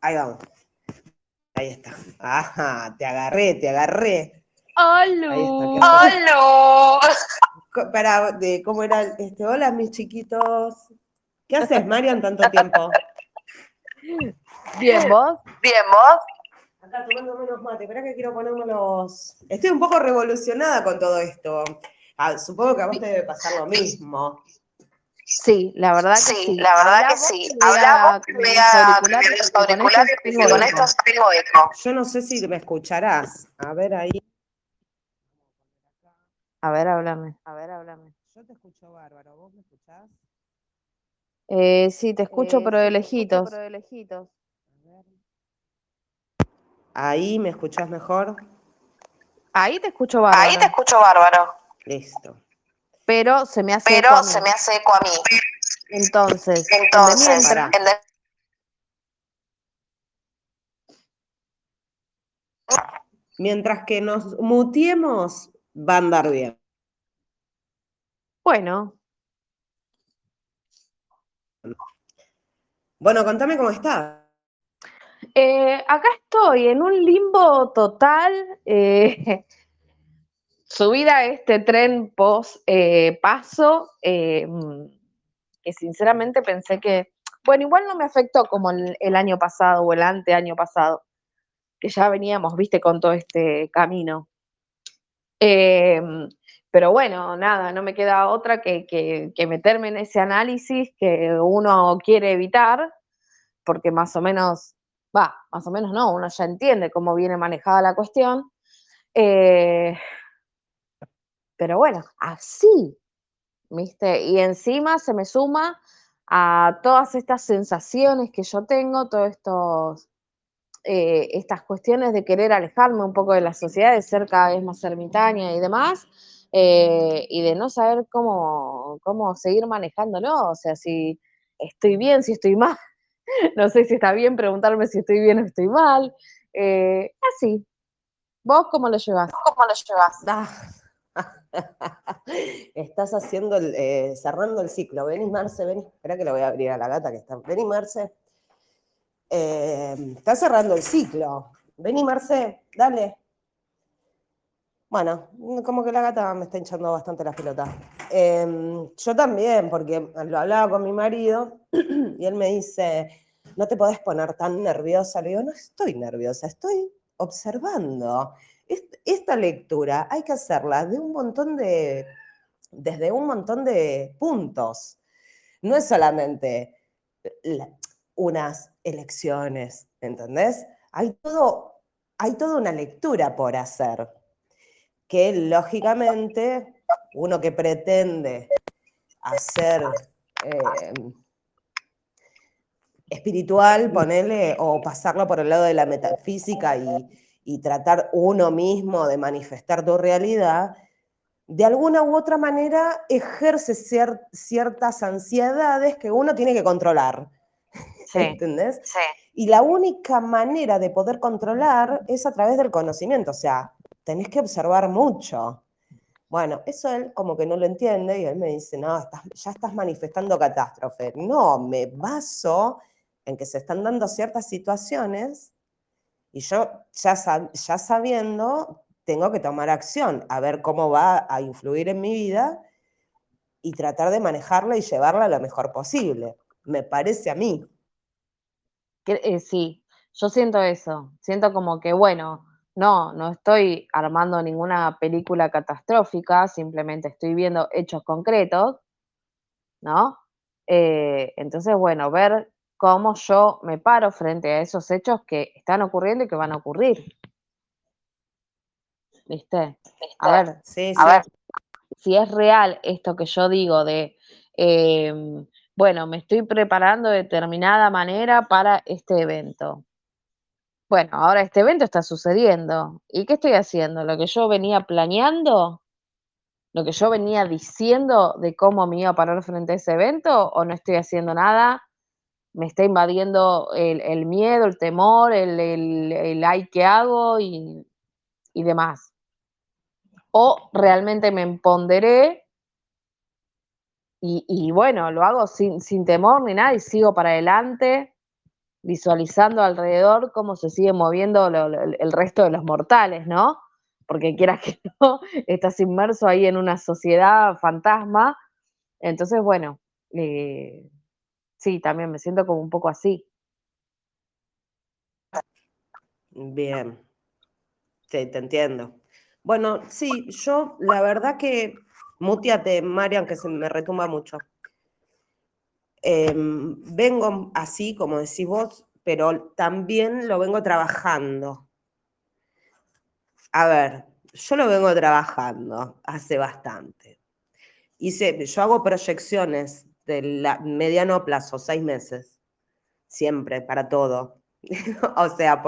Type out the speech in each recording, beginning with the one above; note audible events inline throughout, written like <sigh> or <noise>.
Ahí vamos. Ahí está. Ajá, te agarré, te agarré. ¡Hola! ¡Hola! Para, de, ¿cómo era? Este, hola, mis chiquitos. ¿Qué haces, Mario, en tanto tiempo? Bien, ¿vos? Bien, ¿vos? Acá tomando menos mate. Espera que quiero ponerme los... Estoy un poco revolucionada con todo esto. Ah, supongo que a vos te debe pasar lo mismo. Sí, la verdad que sí. Sí, la verdad que sí. Hablamos, vea los auriculares, porque con estos tengo eco. Yo no sé si me escucharás. A ver ahí. A ver, háblame. A ver, háblame. Yo te escucho bárbaro. ¿Vos me escuchás? Eh, sí, te escucho, Eh, pero sí, de te escucho, lejitos. pero de lejitos. A ver. Ahí me escuchás mejor. Ahí te escucho bárbaro. Ahí te escucho bárbaro. Listo. Pero se me hace eco Pero a mí. se me hace eco a mí. Entonces, Entonces, de- mientras que nos mutiemos, va a andar bien. bueno, Bueno, contame cómo estás. eh, acá estoy en un limbo total. eh, subida a este tren post eh, paso, mm, que sinceramente pensé que, bueno, igual no me afectó como el, año pasado o el anteaño pasado, que ya veníamos, viste, con todo este camino. Eh, pero bueno, nada, no me queda otra que, que- que meterme en ese análisis que uno quiere evitar, porque más o menos, va, más o menos no, uno ya entiende cómo viene manejada la cuestión. Eh, pero bueno, así, ¿viste? Y encima se me suma a todas estas sensaciones que yo tengo, todos estos, eh, estas cuestiones de querer alejarme un poco de la sociedad, de ser cada vez más ermitaña y demás, eh, y de no saber cómo, cómo seguir manejándolo, o sea, si estoy bien, si estoy mal, <laughs> no sé si está bien preguntarme si estoy bien o estoy mal, eh, así. ¿Vos cómo lo llevas? ¿Cómo lo llevas? <laughs> Estás haciendo el, eh, cerrando el ciclo. Vení, Marce, vení. Espera que le voy a abrir a la gata que está. Vení, Marce. Eh, estás cerrando el ciclo. Vení, Marce, dale. Bueno, como que la gata me está hinchando bastante la pelota. Eh, yo también, porque lo hablaba con mi marido <clears throat> y él me dice, no te podés poner tan nerviosa. Le digo, no estoy nerviosa, estoy observando. Est- Esta lectura hay que hacerla un montón de, desde un montón de puntos. No es solamente la- unas elecciones, ¿entendés? Hay, todo, hay toda una lectura por hacer que lógicamente uno que pretende hacer eh, espiritual, ponele, o pasarlo por el lado de la metafísica y, y tratar uno mismo de manifestar tu realidad, de alguna u otra manera ejerce cier- ciertas ansiedades que uno tiene que controlar. Sí. ¿Entendés? Y la única manera de poder controlar es a través del conocimiento, o sea, tenés que observar mucho. Bueno, eso él como que no lo entiende y él me dice, no, estás- ya estás manifestando catástrofe. No, me baso en que se están dando ciertas situaciones y yo ya, sab- ya sabiendo, tengo que tomar acción, a ver cómo va a influir en mi vida y tratar de manejarla y llevarla lo mejor posible. Me parece a mí. Eh, sí, yo siento eso, siento como que, bueno, no, no estoy armando ninguna película catastrófica, simplemente estoy viendo hechos concretos, ¿no? Eh, entonces, bueno, ver cómo yo me paro frente a esos hechos que están ocurriendo y que van a ocurrir. ¿Viste? A ver, Sí, a sí. ver, si es real esto que yo digo de, em, bueno, me estoy preparando de determinada manera para este evento. Bueno, ahora este evento está sucediendo. ¿Y qué estoy haciendo? ¿Lo que yo venía planeando? ¿Lo que yo venía diciendo de cómo me iba a parar frente a ese evento? ¿O no estoy haciendo nada? ¿Me está invadiendo el, el miedo, el temor, el, el, el ay, ¿qué hago? Y, y demás. O realmente me empoderé y, y bueno, lo hago sin, sin temor ni nada y sigo para adelante visualizando alrededor cómo se sigue moviendo el resto de los mortales, ¿no? Porque quieras que <laughs> no, estás inmerso ahí en una sociedad fantasma. Entonces, bueno, eh, sí, también me siento como un poco así. Bien. Sí, te entiendo. Bueno, sí, yo la verdad que, mutiate, Marian, que se me retumba mucho. Em, vengo así, como decís vos, pero también lo vengo trabajando. A ver, yo lo vengo trabajando hace bastante. Hice, yo hago proyecciones de mediano plazo, seis meses, siempre, para todo. <laughs> o sea,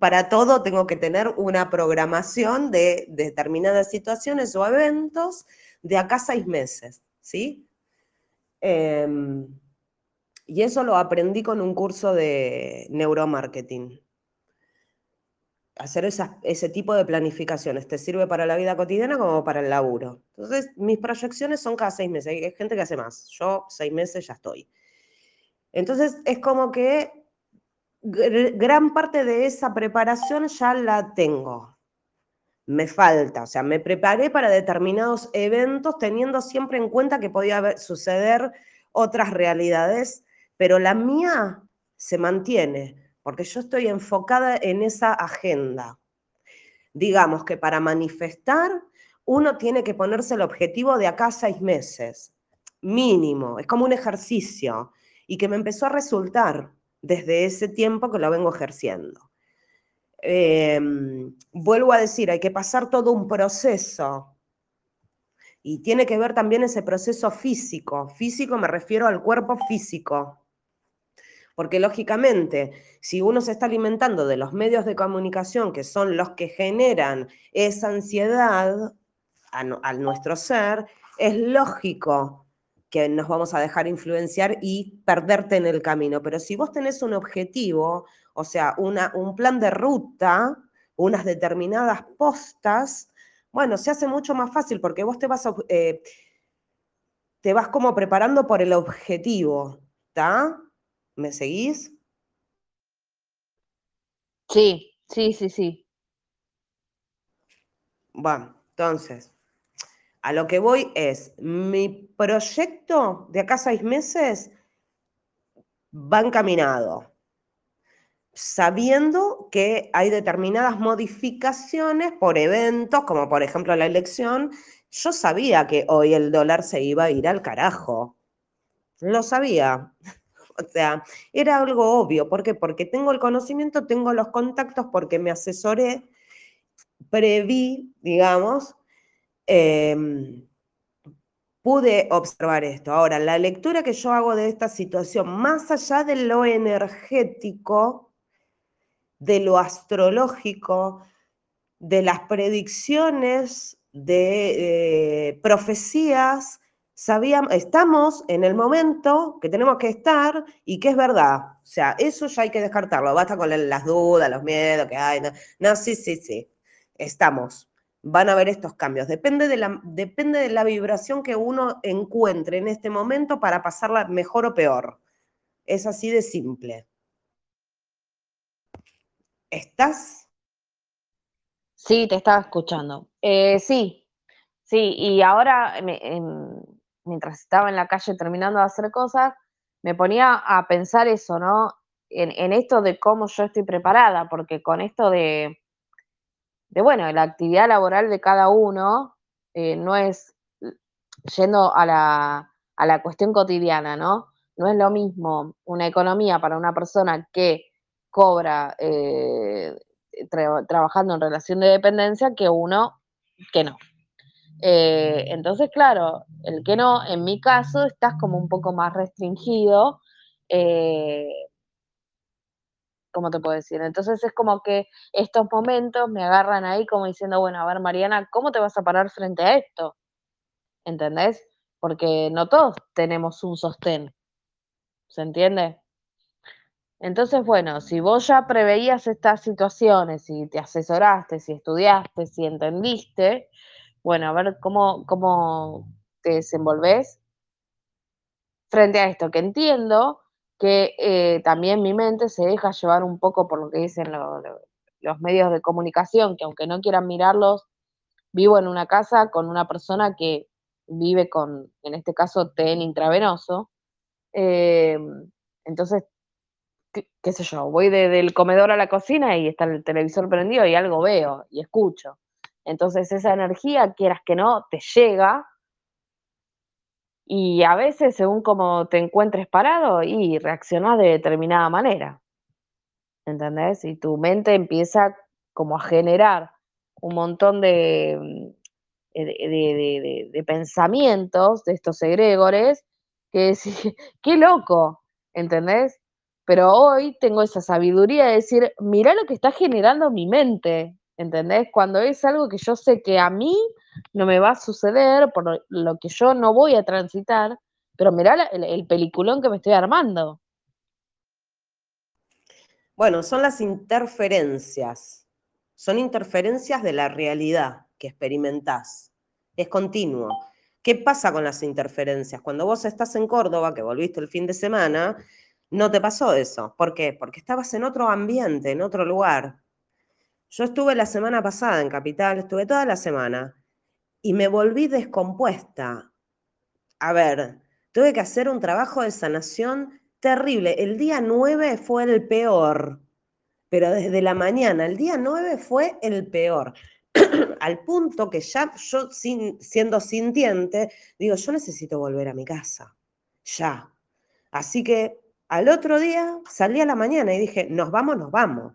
para todo tengo que tener una programación de, determinadas situaciones o eventos de acá seis meses, ¿sí? Em, y eso lo aprendí con un curso de neuromarketing. Hacer ese tipo de planificaciones te sirve para la vida cotidiana como para el laburo. Entonces, mis proyecciones son cada seis meses. Hay gente que hace más. Yo, seis meses, ya estoy. Entonces, es como que gran parte de esa preparación ya la tengo. Me falta, o sea, me preparé para determinados eventos teniendo siempre en cuenta que podía suceder otras realidades, pero la mía se mantiene, porque yo estoy enfocada en esa agenda. Digamos que para manifestar uno tiene que ponerse el objetivo de acá a seis meses, mínimo, es como un ejercicio, y que me empezó a resultar desde ese tiempo que lo vengo ejerciendo. Em, vuelvo a decir, hay que pasar todo un proceso y tiene que ver también ese proceso físico. Físico me refiero al cuerpo físico. Porque lógicamente, si uno se está alimentando de los medios de comunicación que son los que generan esa ansiedad a, nuestro ser, es lógico que nos vamos a dejar influenciar y perderte en el camino. Pero si vos tenés un objetivo, o sea, una, un plan de ruta, unas determinadas postas, bueno, se hace mucho más fácil porque vos te vas, eh, te vas como preparando por el objetivo, ¿está? ¿Me seguís? Sí, sí, sí, sí. Bueno, entonces, a lo que voy es, mi proyecto de acá a seis meses va encaminado, sabiendo que hay determinadas modificaciones por eventos, como por ejemplo la elección. Yo sabía que hoy el dólar se iba a ir al carajo. Lo sabía. O sea, era algo obvio. ¿Por qué? Porque tengo el conocimiento, tengo los contactos, porque me asesoré, preví, digamos, Em, pude observar esto. Ahora, la lectura que yo hago de esta situación, más allá de lo energético, de lo astrológico, de las predicciones, de eh, profecías, sabíamos, estamos en el momento que tenemos que estar y que es verdad. O sea, eso ya hay que descartarlo. Basta con las dudas, los miedos que hay. no sí, sí, sí. Estamos van a haber estos cambios. Depende de, la, depende de la vibración que uno encuentre en este momento para pasarla mejor o peor. Es así de simple. ¿Estás? Sí, te estaba escuchando. Eh, sí, sí, y ahora mientras estaba en la calle terminando de hacer cosas, me ponía a pensar eso, ¿no? en esto de cómo yo estoy preparada, porque con esto de, bueno, la actividad laboral de cada uno eh, no es yendo a la, a la cuestión cotidiana, ¿no? No es lo mismo una economía para una persona que cobra eh, trabajando en relación de dependencia que uno que no. Eh, entonces, claro, el que no, en mi caso, estás como un poco más restringido ¿cómo te puedo decir? Entonces es como que estos momentos me agarran ahí como diciendo, bueno, a ver, Mariana, ¿cómo te vas a parar frente a esto? ¿Entendés? Porque no todos tenemos un sostén. ¿Se entiende? Entonces, bueno, si vos ya preveías estas situaciones, si te asesoraste, si estudiaste, si entendiste, bueno, a ver cómo, cómo te desenvolves frente a esto, que entiendo que eh, también mi mente se deja llevar un poco por lo que dicen lo, lo, los medios de comunicación, que aunque no quieran mirarlos, vivo en una casa con una persona que vive con, en este caso, TEN intravenoso. Eh, entonces, qué, qué, sé yo, voy de, del comedor a la cocina y está el televisor prendido y algo veo y escucho. Entonces esa energía, quieras que no, te llega y a veces, según cómo te encuentres parado, y reaccionás de determinada manera. ¿Entendés? Y tu mente empieza como a generar un montón de, de, de, pensamientos de estos egregores que es, <laughs> qué loco, ¿entendés? Pero hoy tengo esa sabiduría de decir, mirá lo que está generando mi mente, ¿entendés? Cuando es algo que yo sé que a mí no me va a suceder, por lo que yo no voy a transitar, pero mirá el, el peliculón que me estoy armando. Bueno, son las interferencias. Son interferencias de la realidad que experimentás. Es continuo. ¿Qué pasa con las interferencias? Cuando vos estás en Córdoba, que volviste el fin de semana, no te pasó eso. ¿Por qué? Porque estabas en otro ambiente, en otro lugar. Yo estuve la semana pasada en Capital, estuve toda la semana y me volví descompuesta. A ver, tuve que hacer un trabajo de sanación terrible. El día 9 fue el peor, pero desde la mañana, el día 9 fue el peor. <clears throat> Al punto que ya yo sin, siendo sintiente, digo, yo necesito volver a mi casa, ya. Así que al otro día salí a la mañana y dije, nos vamos, nos vamos,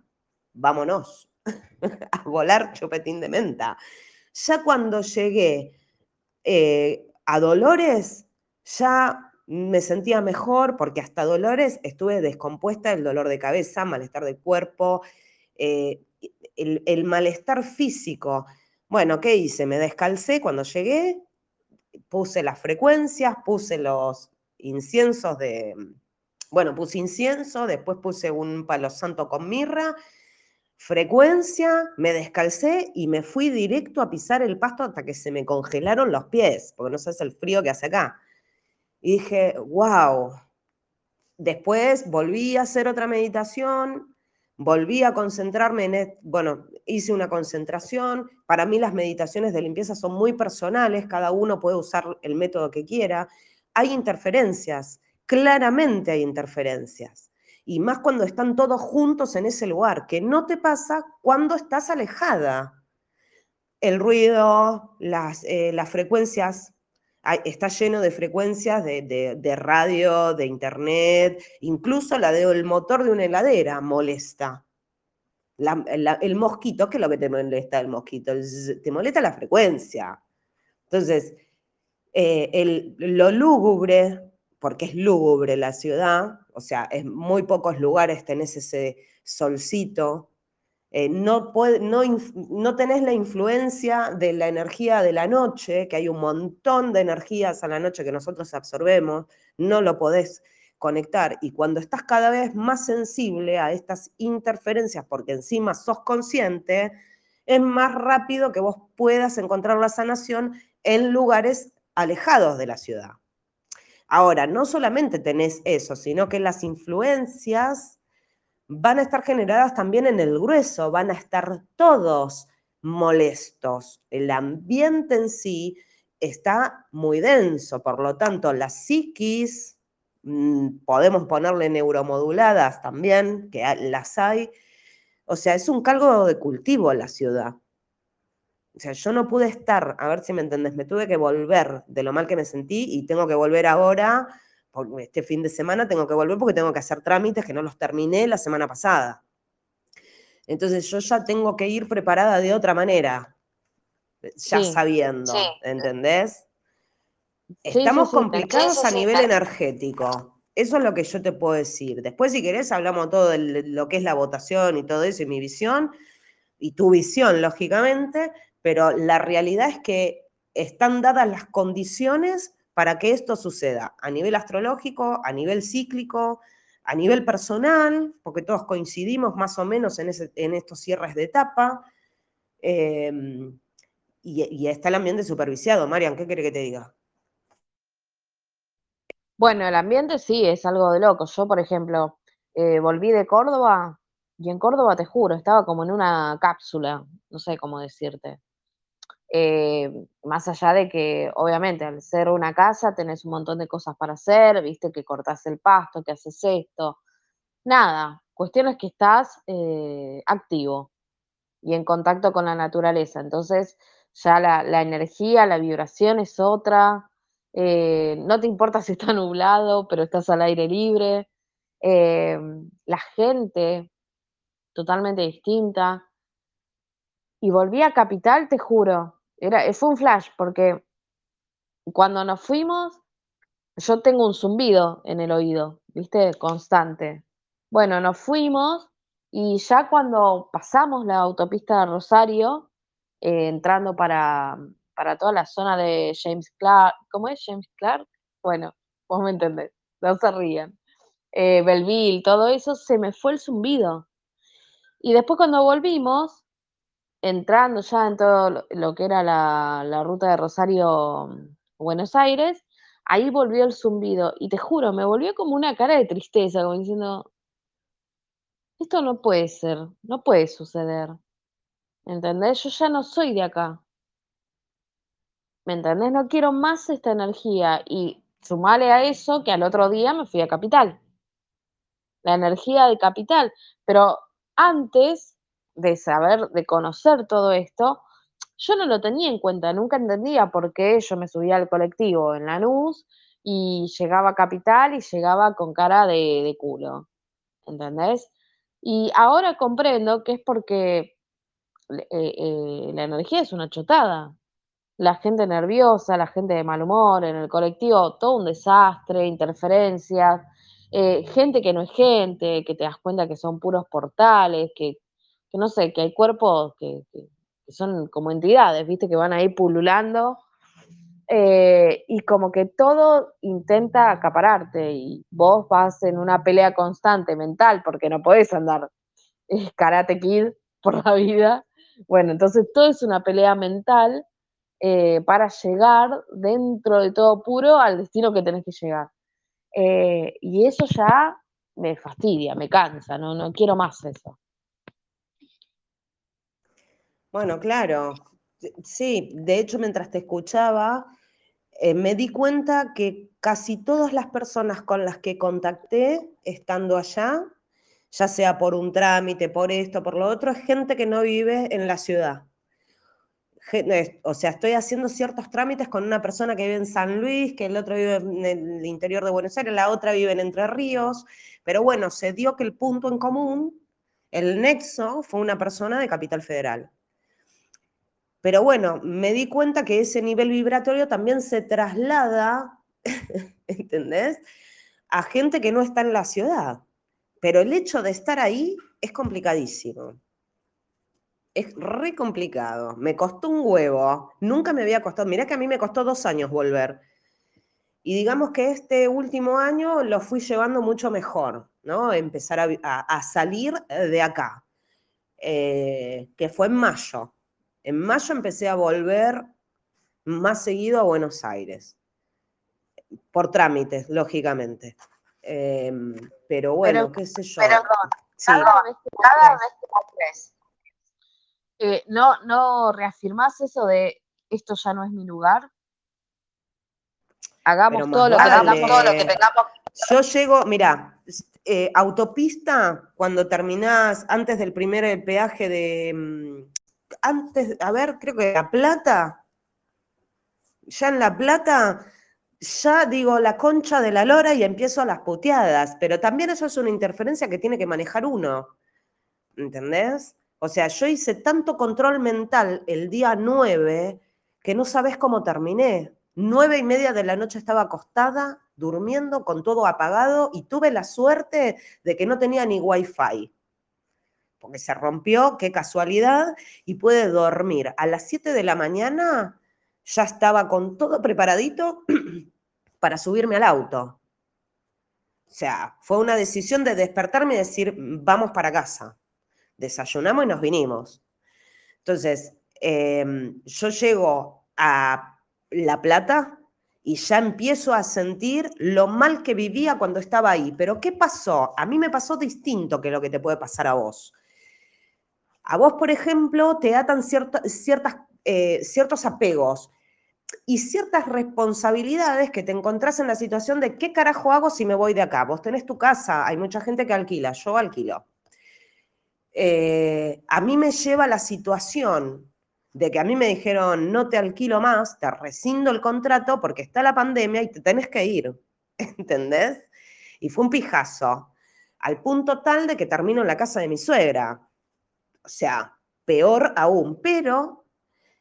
vámonos <laughs> a volar chupetín de menta. Ya cuando llegué eh, a Dolores, ya me sentía mejor porque hasta Dolores estuve descompuesta el dolor de cabeza, malestar de cuerpo, eh, el, el, malestar físico. Bueno, ¿qué hice? Me descalcé cuando llegué, puse las frecuencias, puse los inciensos de, bueno, puse incienso, después puse un palo santo con mirra, frecuencia, me descalcé y me fui directo a pisar el pasto hasta que se me congelaron los pies, porque no sabes el frío que hace acá. Y dije, wow. Después volví a hacer otra meditación, volví a concentrarme en, bueno, hice una concentración. Para mí las meditaciones de limpieza son muy personales, cada uno puede usar el método que quiera. Hay interferencias, claramente hay interferencias. Y más cuando están todos juntos en ese lugar, que no te pasa cuando estás alejada. El ruido, las, eh, las frecuencias está lleno de frecuencias de, de, de, radio, de internet, incluso la del motor de una heladera molesta. La, el mosquito, ¿qué es lo que te molesta el mosquito? Te molesta la frecuencia. Entonces, eh, el, lo lúgubre, porque es lúgubre la ciudad, o sea, en muy pocos lugares tenés ese solcito, eh, no, puede, no, no, tenés la influencia de la energía de la noche, que hay un montón de energías a la noche que nosotros absorbemos, no lo podés conectar. Y cuando estás cada vez más sensible a estas interferencias, porque encima sos consciente, es más rápido que vos puedas encontrar la sanación en lugares alejados de la ciudad. Ahora, no solamente tenés eso, sino que las influencias van a estar generadas también en el grueso, van a estar todos molestos. El ambiente en sí está muy denso, por lo tanto, las psiquis, mmm, podemos ponerle neuromoduladas también, que las hay. O sea, es un caldo de cultivo la ciudad. O sea, yo no pude estar, a ver si me entendés, me tuve que volver de lo mal que me sentí y tengo que volver ahora este fin de semana tengo que volver porque tengo que hacer trámites que no los terminé la semana pasada. Entonces yo ya tengo que ir preparada de otra manera, ya sí, sabiendo, sí. ¿entendés? Estamos complicados a nivel energético. Eso es lo que yo te puedo decir. Después, si querés, hablamos todo de lo que es la votación y todo eso, y mi visión, y tu visión, lógicamente, pero la realidad es que están dadas las condiciones para que esto suceda a nivel astrológico, a nivel cíclico, a nivel personal, porque todos coincidimos más o menos en, estos cierres de etapa. Y, y, está el ambiente superviciado. Marian, ¿qué quiere que te diga? Bueno, el ambiente sí es algo de loco. Yo, por ejemplo, eh, volví de Córdoba y en Córdoba, te juro, estaba como en una cápsula, no sé cómo decirte. Eh, más allá de que, obviamente, al ser una casa tenés un montón de cosas para hacer, viste que cortás el pasto, que haces esto. Nada, cuestión es que estás eh, activo y en contacto con la naturaleza. Entonces, ya la, energía, la vibración es otra. eh, no te importa si está <laughs> nublado, pero estás al aire libre. la gente totalmente distinta. Y volví a Capital, te juro, era, fue un flash, porque cuando nos fuimos, yo tengo un zumbido en el oído, ¿viste? Constante. Bueno, nos fuimos y ya cuando pasamos la autopista de Rosario, eh, entrando para, para toda la zona de James Clark, ¿cómo es James Clark? Bueno, <laughs> vos me entendés, no se rían. Eh, Belleville, todo eso, se me fue el zumbido. Y después cuando volvimos, entrando ya en todo lo, que era la, ruta de Rosario Buenos Aires, ahí volvió el zumbido. Y te juro, me volvió como una cara de tristeza, como diciendo, esto no puede ser, no puede suceder. ¿Entendés? Yo ya no soy de acá. ¿Me entendés? No quiero más esta energía. Y sumale a eso que al otro día me fui a Capital. La energía de Capital. Pero antes de saber, de conocer todo esto, yo no lo tenía en cuenta, nunca entendía por qué yo me subía al colectivo en Lanús y llegaba a Capital y llegaba con cara de, de culo, ¿entendés? Y ahora comprendo que es porque eh, eh, la energía es una chotada. La gente nerviosa, la gente de mal humor, en el colectivo, todo un desastre, interferencias, eh, gente que no es gente, que te das cuenta que son puros portales, que, que no sé, que hay cuerpos que, son como entidades, viste, que van ahí pululando, eh, y como que todo intenta acapararte, y vos vas en una pelea constante mental, porque no podés andar eh, karate kid <laughs> por la vida. Bueno, entonces todo es una pelea mental eh, para llegar dentro de todo puro al destino que tenés que llegar. Y eso ya me fastidia, me cansa, no, no quiero más eso. Bueno, claro. Sí, de hecho, mientras te escuchaba, eh, me di cuenta que casi todas las personas con las que contacté estando allá, ya sea por un trámite, por esto, por lo otro, es gente que no vive en la ciudad. O sea, estoy haciendo ciertos trámites con una persona que vive en San Luis, que el otro vive en el interior de Buenos Aires, la otra vive en Entre Ríos, pero bueno, se dio que el punto en común, el nexo, fue una persona de Capital Federal. Pero bueno, me di cuenta que ese nivel vibratorio también se traslada, <laughs> ¿entendés? A gente que no está en la ciudad. Pero el hecho de estar ahí es complicadísimo. Es re complicado. Me costó un huevo. Nunca me había costado. Mirá que a mí me costó dos años volver. Y digamos que este último año lo fui llevando mucho mejor, ¿no? Empezar a, salir de acá, eh, que fue en mayo. En mayo empecé a volver más seguido a Buenos Aires, por trámites, lógicamente. Em, pero bueno, qué sé yo. Perdón, Sí, cada vez que cada vez que volvés, eh, no, no reafirmás eso de esto ya no es mi lugar. Hagamos todo lo que hagamos todo lo que tengamos. Yo llego, mira, eh, autopista, cuando terminás antes del primer peaje de. Antes, a ver, creo que La Plata. Ya en La Plata, ya digo la concha de la lora y empiezo a las puteadas. Pero también eso es una interferencia que tiene que manejar uno. ¿Entendés? O sea, yo hice tanto control mental el día 9 que no sabes cómo terminé. Nueve y media de la noche estaba acostada, durmiendo, con todo apagado, y tuve la suerte de que no tenía ni wifi. Porque se rompió, qué casualidad, y pude dormir. A las 7 de la mañana ya estaba con todo preparadito <clears throat> para subirme al auto. O sea, fue una decisión de despertarme y decir, vamos para casa desayunamos y nos vinimos. Entonces, eh, yo llego a La Plata y ya empiezo a sentir lo mal que vivía cuando estaba ahí. Pero ¿qué pasó? A mí me pasó distinto que lo que te puede pasar a vos. A vos, por ejemplo, te atan ciertas, eh, ciertos apegos y ciertas responsabilidades que te encontrás en la situación de qué carajo hago si me voy de acá. Vos tenés tu casa, hay mucha gente que alquila, yo alquilo. Eh, a mí me lleva la situación de que a mí me dijeron, no te alquilo más, te rescindo el contrato porque está la pandemia y te tenés que ir, <laughs> ¿entendés? Y fue un pijazo, al punto tal de que termino en la casa de mi suegra. O sea, peor aún, pero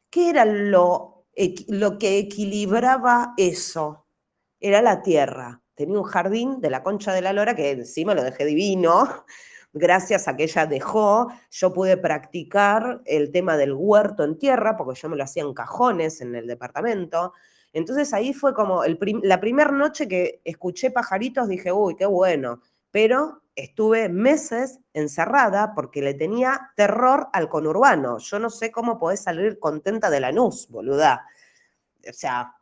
¿qué era lo, lo que equilibraba eso? Era la tierra. Tenía un jardín de la concha de la lora que encima lo dejé divino, <laughs> gracias a que ella dejó, yo pude practicar el tema del huerto en tierra, porque yo me lo hacía en cajones en el departamento. Entonces ahí fue como la primera noche que escuché pajaritos, dije, uy, qué bueno, pero estuve meses encerrada porque le tenía terror al conurbano. Yo no sé cómo podés salir contenta de la NUS, boluda. O sea,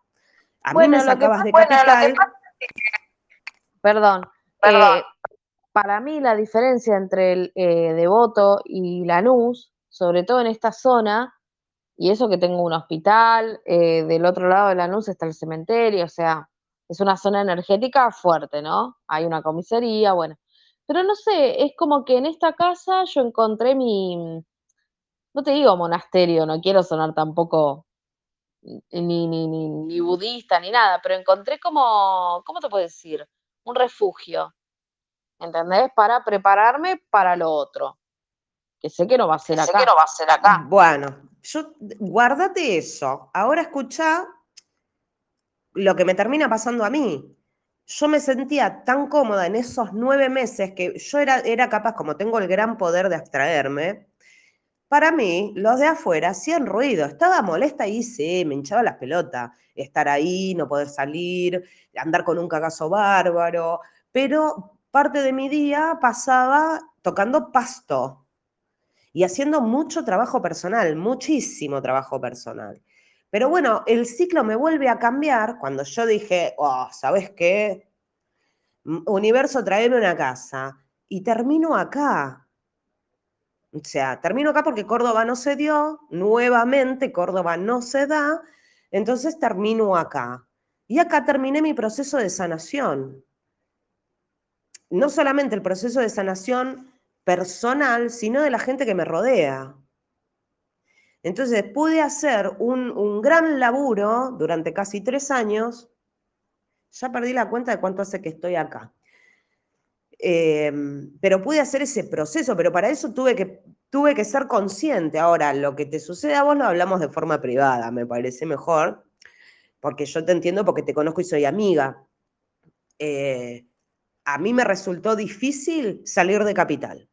a mí me sacabas de capital. Perdón. Perdón. Eh, para mí la diferencia entre el eh, Devoto y Lanús, sobre todo en esta zona, y eso que tengo un hospital, eh, del otro lado de Lanús está el cementerio, o sea, es una zona energética fuerte, ¿no? Hay una comisaría, bueno. Pero no sé, es como que en esta casa yo encontré mi, no te digo monasterio, no quiero sonar tampoco ni, ni, ni, ni budista ni nada, pero encontré como, ¿cómo te puedo decir? Un refugio ¿entendés? Para prepararme para lo otro. Que sé que no va a ser acá. Sé que no va a ser acá. Bueno, yo, guárdate eso. Ahora escucha lo que me termina pasando a mí. Yo me sentía tan cómoda en esos nueve meses que yo era, era capaz, como tengo el gran poder de abstraerme, para mí, los de afuera hacían ruido. Estaba molesta y sí, me hinchaba las pelotas. Estar ahí, no poder salir, andar con un cagazo bárbaro. Pero parte de mi día pasaba tocando pasto y haciendo mucho trabajo personal, muchísimo trabajo personal. Pero bueno, el ciclo me vuelve a cambiar cuando yo dije, oh, ¿sabes qué? Universo, tráeme una casa. Y termino acá. O sea, termino acá porque Córdoba no se dio, nuevamente Córdoba no se da, entonces termino acá. Y acá terminé mi proceso de sanación no solamente el proceso de sanación personal, sino de la gente que me rodea. Entonces pude hacer un, gran laburo durante casi tres años. Ya perdí la cuenta de cuánto hace que estoy acá. Em, pero pude hacer ese proceso, pero para eso tuve que, tuve que ser consciente. Ahora, lo que te sucede a vos lo hablamos de forma privada, me parece mejor, porque yo te entiendo porque te conozco y soy amiga. Eh, a mí me resultó difícil salir de capital.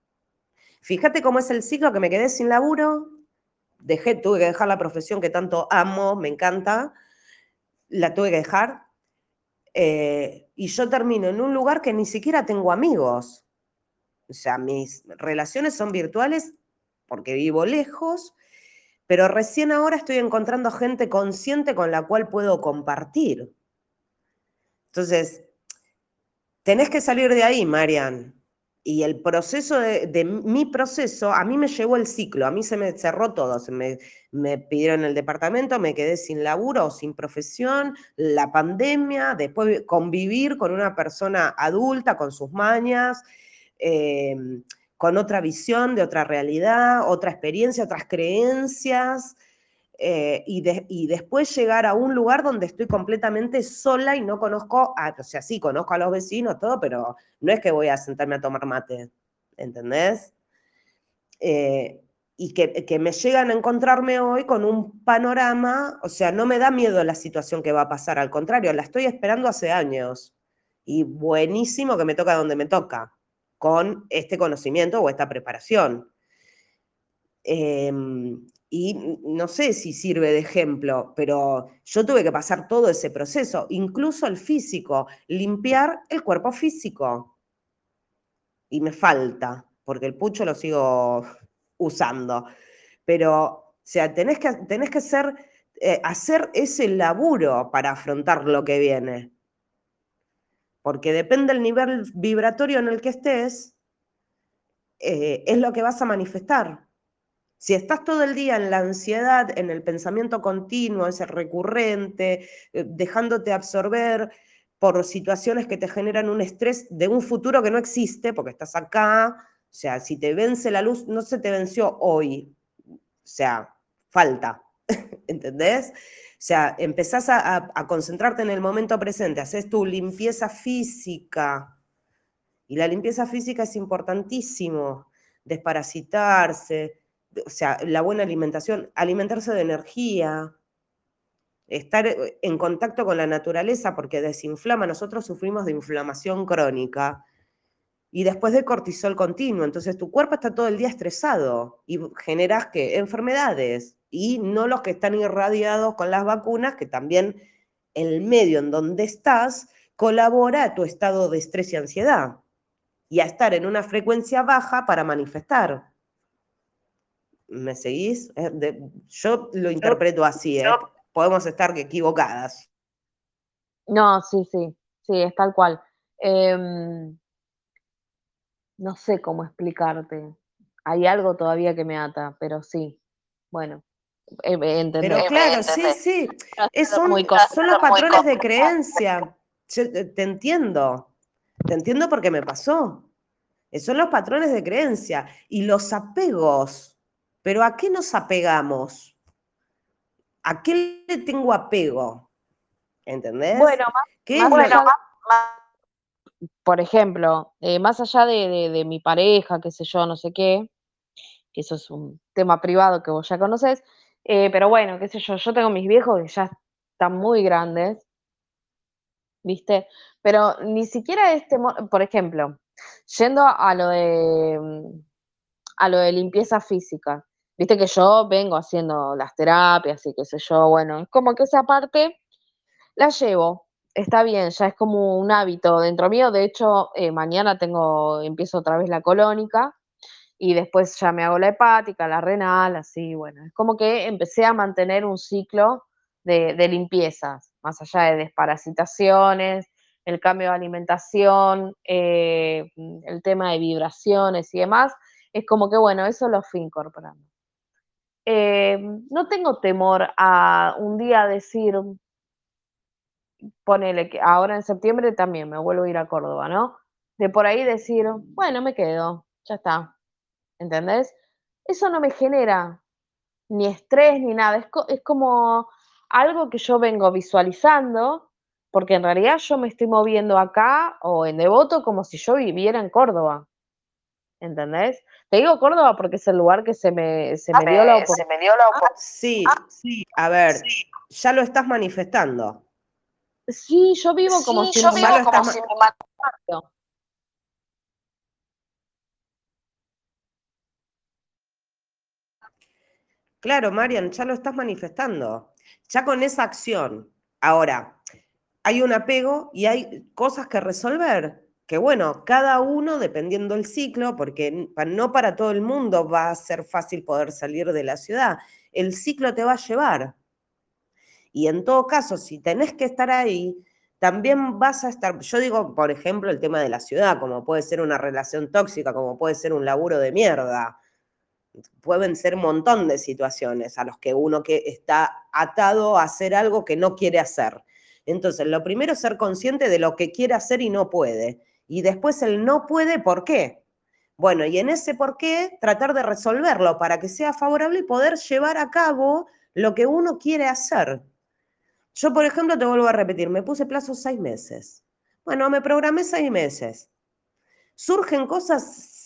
Fíjate cómo es el ciclo que me quedé sin laburo, dejé, tuve que dejar la profesión que tanto amo, me encanta, la tuve que dejar, eh, y yo termino en un lugar que ni siquiera tengo amigos. O sea, mis relaciones son virtuales porque vivo lejos, pero recién ahora estoy encontrando gente consciente con la cual puedo compartir. Entonces, tenés que salir de ahí, Marian. Y el proceso de, mi proceso, a mí me llevó el ciclo, a mí se me cerró todo, se me, me pidieron el departamento, me quedé sin laburo sin profesión, la pandemia, después convivir con una persona adulta, con sus mañas, em, con otra visión de otra realidad, otra experiencia, otras creencias, eh, y, después llegar a un lugar donde estoy completamente sola y no conozco, a, o sea, sí, conozco a los vecinos, todo, pero no es que voy a sentarme a tomar mate, ¿entendés? Eh, y que, me llegan a encontrarme hoy con un panorama, o sea, no me da miedo la situación que va a pasar, al contrario, la estoy esperando hace años. Y buenísimo que me toca donde me toca, con este conocimiento o esta preparación. Eh, y no sé si sirve de ejemplo, pero yo tuve que pasar todo ese proceso, incluso el físico, limpiar el cuerpo físico. Y me falta, porque el pucho lo sigo <laughs> usando. Pero, o sea, tenés que, tenés que eh, hacer ese laburo para afrontar lo que viene. Porque depende del nivel vibratorio en el que estés, eh, es lo que vas a manifestar. Si estás todo el día en la ansiedad, en el pensamiento continuo, ese recurrente, eh, dejándote absorber por situaciones que te generan un estrés de un futuro que no existe, porque estás acá, o sea, si te vence la luz, no se te venció hoy, o sea, falta, <laughs> ¿entendés? O sea, empezás a, a concentrarte en el momento presente, haces tu limpieza física, y la limpieza física es importantísimo, desparasitarse, o sea, la buena alimentación, alimentarse de energía, estar eh, en contacto con la naturaleza porque desinflama, nosotros sufrimos de inflamación crónica y después de cortisol continuo, entonces tu cuerpo está todo el día estresado y generas enfermedades y no los que están irradiados con las vacunas, que también el medio en donde estás colabora a tu estado de estrés y ansiedad y a estar en una frecuencia baja para manifestar. ¿Me seguís? yo lo interpreto así, ¿eh? podemos estar equivocadas. No, sí, sí, sí, es tal cual. Em, no sé cómo explicarte. Hay algo todavía que me ata, pero sí. Bueno, eh, Pero claro, sí, sí. son, son los patrones de creencia. te entiendo. Te entiendo porque me pasó. Son los patrones de creencia y los apegos. Pero ¿a qué nos apegamos? ¿A qué le tengo apego? ¿Entendés? Bueno, por ejemplo, eh, más allá de, mi pareja, qué sé yo, no sé qué, que eso es un tema privado que vos ya conocés, eh, pero bueno, qué sé yo, yo tengo mis viejos que ya están muy grandes, ¿viste? Pero ni siquiera este, por ejemplo, yendo a lo de mm, a lo de limpieza física, viste que yo vengo haciendo las terapias y qué sé yo, bueno, es como que esa parte la llevo, está bien, ya es como un hábito dentro mío, de hecho, eh, mañana tengo, empiezo otra vez la colónica, y después ya me hago la hepática, la renal, así, bueno, es como que empecé a mantener un ciclo de, limpiezas, más allá de desparasitaciones, el cambio de alimentación, eh, el tema de vibraciones y demás, es como que, bueno, eso lo fui incorporando. Eh, no tengo temor a un día decir, ponele que ahora en septiembre también me vuelvo a ir a Córdoba, ¿no? De por ahí decir, bueno, me quedo, ya está, ¿entendés? Eso no me genera ni estrés ni nada, es, como algo que yo vengo visualizando, porque en realidad yo me estoy moviendo acá o en Devoto como si yo viviera en Córdoba, ¿entendés? Te digo Córdoba porque es el lugar que se me, se me dio la oportunidad. Sí, sí, a ver, ya lo estás manifestando. Sí, yo vivo como si yo vivo como si Claro, Marian, ya lo estás manifestando. Ya con esa acción. Ahora, hay un apego y hay cosas que resolver. Que bueno, cada uno, dependiendo del ciclo, porque no para todo el mundo va a ser fácil poder salir de la ciudad, el ciclo te va a llevar. Y en todo caso, si tenés que estar ahí, también vas a estar, yo digo, por ejemplo, el tema de la ciudad, como puede ser una relación tóxica, como puede ser un laburo de mierda pueden ser un montón de situaciones a los que uno que está atado a hacer algo que no quiere hacer. Entonces, lo primero es ser consciente de lo que quiere hacer y no puede. Y después el no puede, ¿por qué? Bueno, y en ese por qué, tratar de resolverlo para que sea favorable y poder llevar a cabo lo que uno quiere hacer. Yo, por ejemplo, te vuelvo a repetir, me puse plazo seis meses. Bueno, me programé seis meses. ¿Surgen cosas?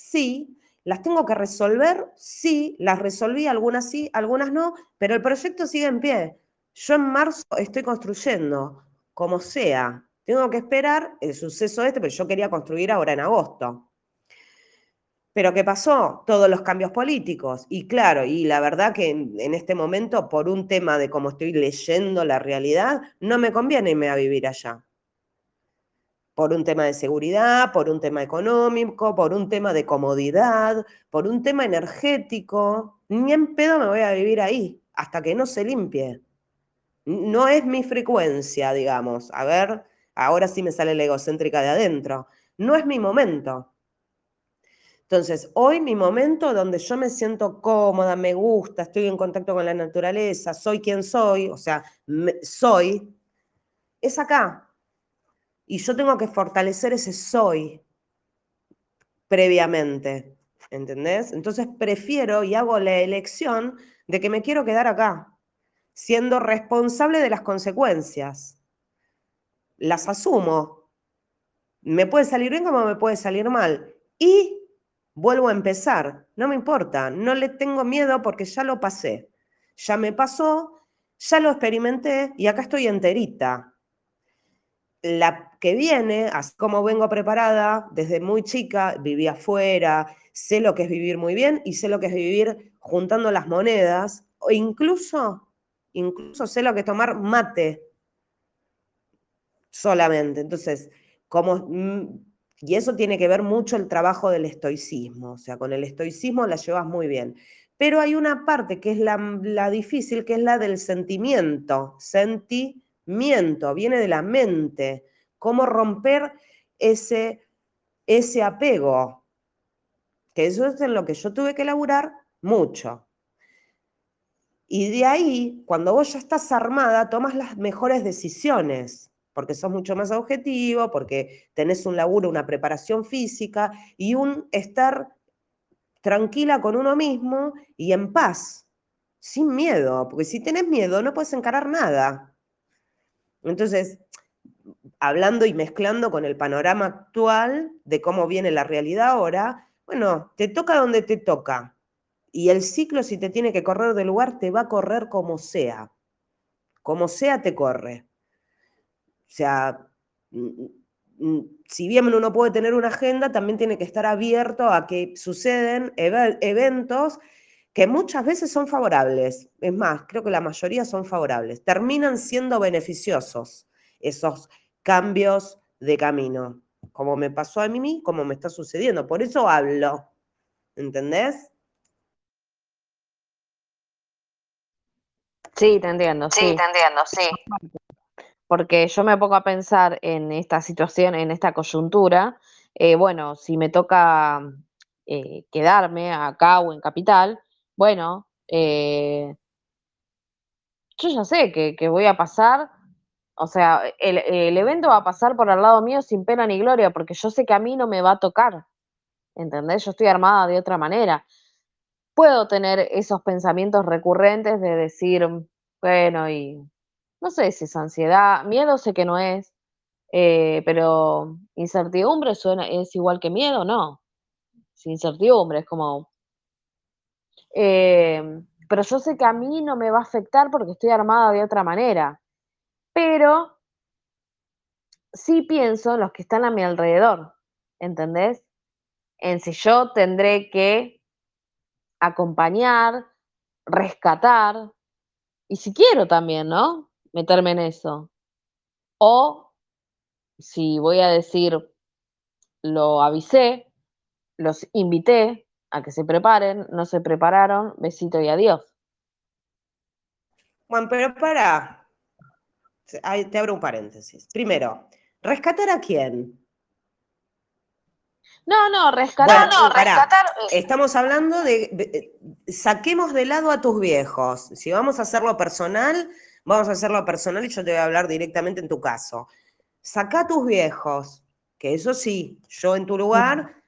Sí, ¿Las tengo que resolver? Sí, las resolví, algunas sí, algunas no, pero el proyecto sigue en pie. Yo en marzo estoy construyendo, como sea. Tengo que esperar el suceso este, pero yo quería construir ahora en agosto. Pero ¿qué pasó? Todos los cambios políticos. Y claro, y la verdad que en, este momento, por un tema de cómo estoy leyendo la realidad, no me conviene irme a vivir allá por un tema de seguridad, por un tema económico, por un tema de comodidad, por un tema energético. Ni en pedo me voy a vivir ahí hasta que no se limpie. No es mi frecuencia, digamos. A ver, ahora sí me sale la egocéntrica de adentro. No es mi momento. Entonces, hoy mi momento donde yo me siento cómoda, me gusta, estoy en contacto con la naturaleza, soy quien soy, o sea, soy, es acá. Y yo tengo que fortalecer ese soy previamente, ¿entendés? Entonces prefiero y hago la elección de que me quiero quedar acá, siendo responsable de las consecuencias. Las asumo. Me puede salir bien como me puede salir mal. Y vuelvo a empezar, no me importa, no le tengo miedo porque ya lo pasé, ya me pasó, ya lo experimenté y acá estoy enterita. La que viene, así como vengo preparada, desde muy chica, viví afuera, sé lo que es vivir muy bien y sé lo que es vivir juntando las monedas, o incluso, incluso sé lo que es tomar mate solamente. Entonces, como mm, y eso tiene que ver mucho el trabajo del estoicismo, o sea, con el estoicismo la llevas muy bien. Pero hay una parte que es la, difícil, que es la del sentimiento. Sentimiento, viene de la mente. Cómo romper ese, ese apego. Que eso es en lo que yo tuve que elaborar mucho. Y de ahí, cuando vos ya estás armada, tomas las mejores decisiones porque sos mucho más objetivo, porque tenés un laburo, una preparación física y un estar tranquila con uno mismo y en paz, sin miedo, porque si tenés miedo no puedes encarar nada. Entonces, hablando y mezclando con el panorama actual de cómo viene la realidad ahora, bueno, te toca donde te toca. Y el ciclo, si te tiene que correr del lugar, te va a correr como sea. Como sea, te corre. O sea, mm, mm, si bien uno puede tener una agenda, también tiene que estar abierto a que suceden eventos que muchas veces son favorables. Es más, creo que la mayoría son favorables. Terminan siendo beneficiosos esos cambios de camino, como me pasó a mí, como me está sucediendo. Por eso hablo. ¿Entendés? Sí, te entiendo. Sí, sí. te entiendo, sí porque yo me pongo a pensar en esta situación, en esta coyuntura, eh, bueno, si me toca eh, quedarme acá o en Capital, bueno, eh, yo ya sé que, voy a pasar, o sea, el, el, evento va a pasar por al lado mío sin pena ni gloria, porque yo sé que a mí no me va a tocar, ¿entendés? Yo estoy armada de otra manera. Puedo tener esos pensamientos recurrentes de decir, bueno, y no sé si es ansiedad, miedo sé que no es, eh, pero incertidumbre suena, es igual que miedo, no. Es incertidumbre, es como... Eh, pero yo sé que a mí no me va a afectar porque estoy armada de otra manera. Pero sí pienso en los que están a mi alrededor, ¿entendés? En si yo tendré que acompañar, rescatar, y si quiero también, ¿no? Meterme en eso. O si voy a decir, lo avisé, los invité a que se preparen, no se prepararon, besito y adiós. Juan, pero para, te abro un paréntesis. Primero, ¿rescatar a quién? No, no, rescatar. no, rescatar. Estamos hablando de, saquemos de lado a tus viejos. Si vamos a hacerlo personal, Vamos a hacerlo personal y yo te voy a hablar directamente en tu caso. Saca a tus viejos, que eso sí, yo en tu lugar,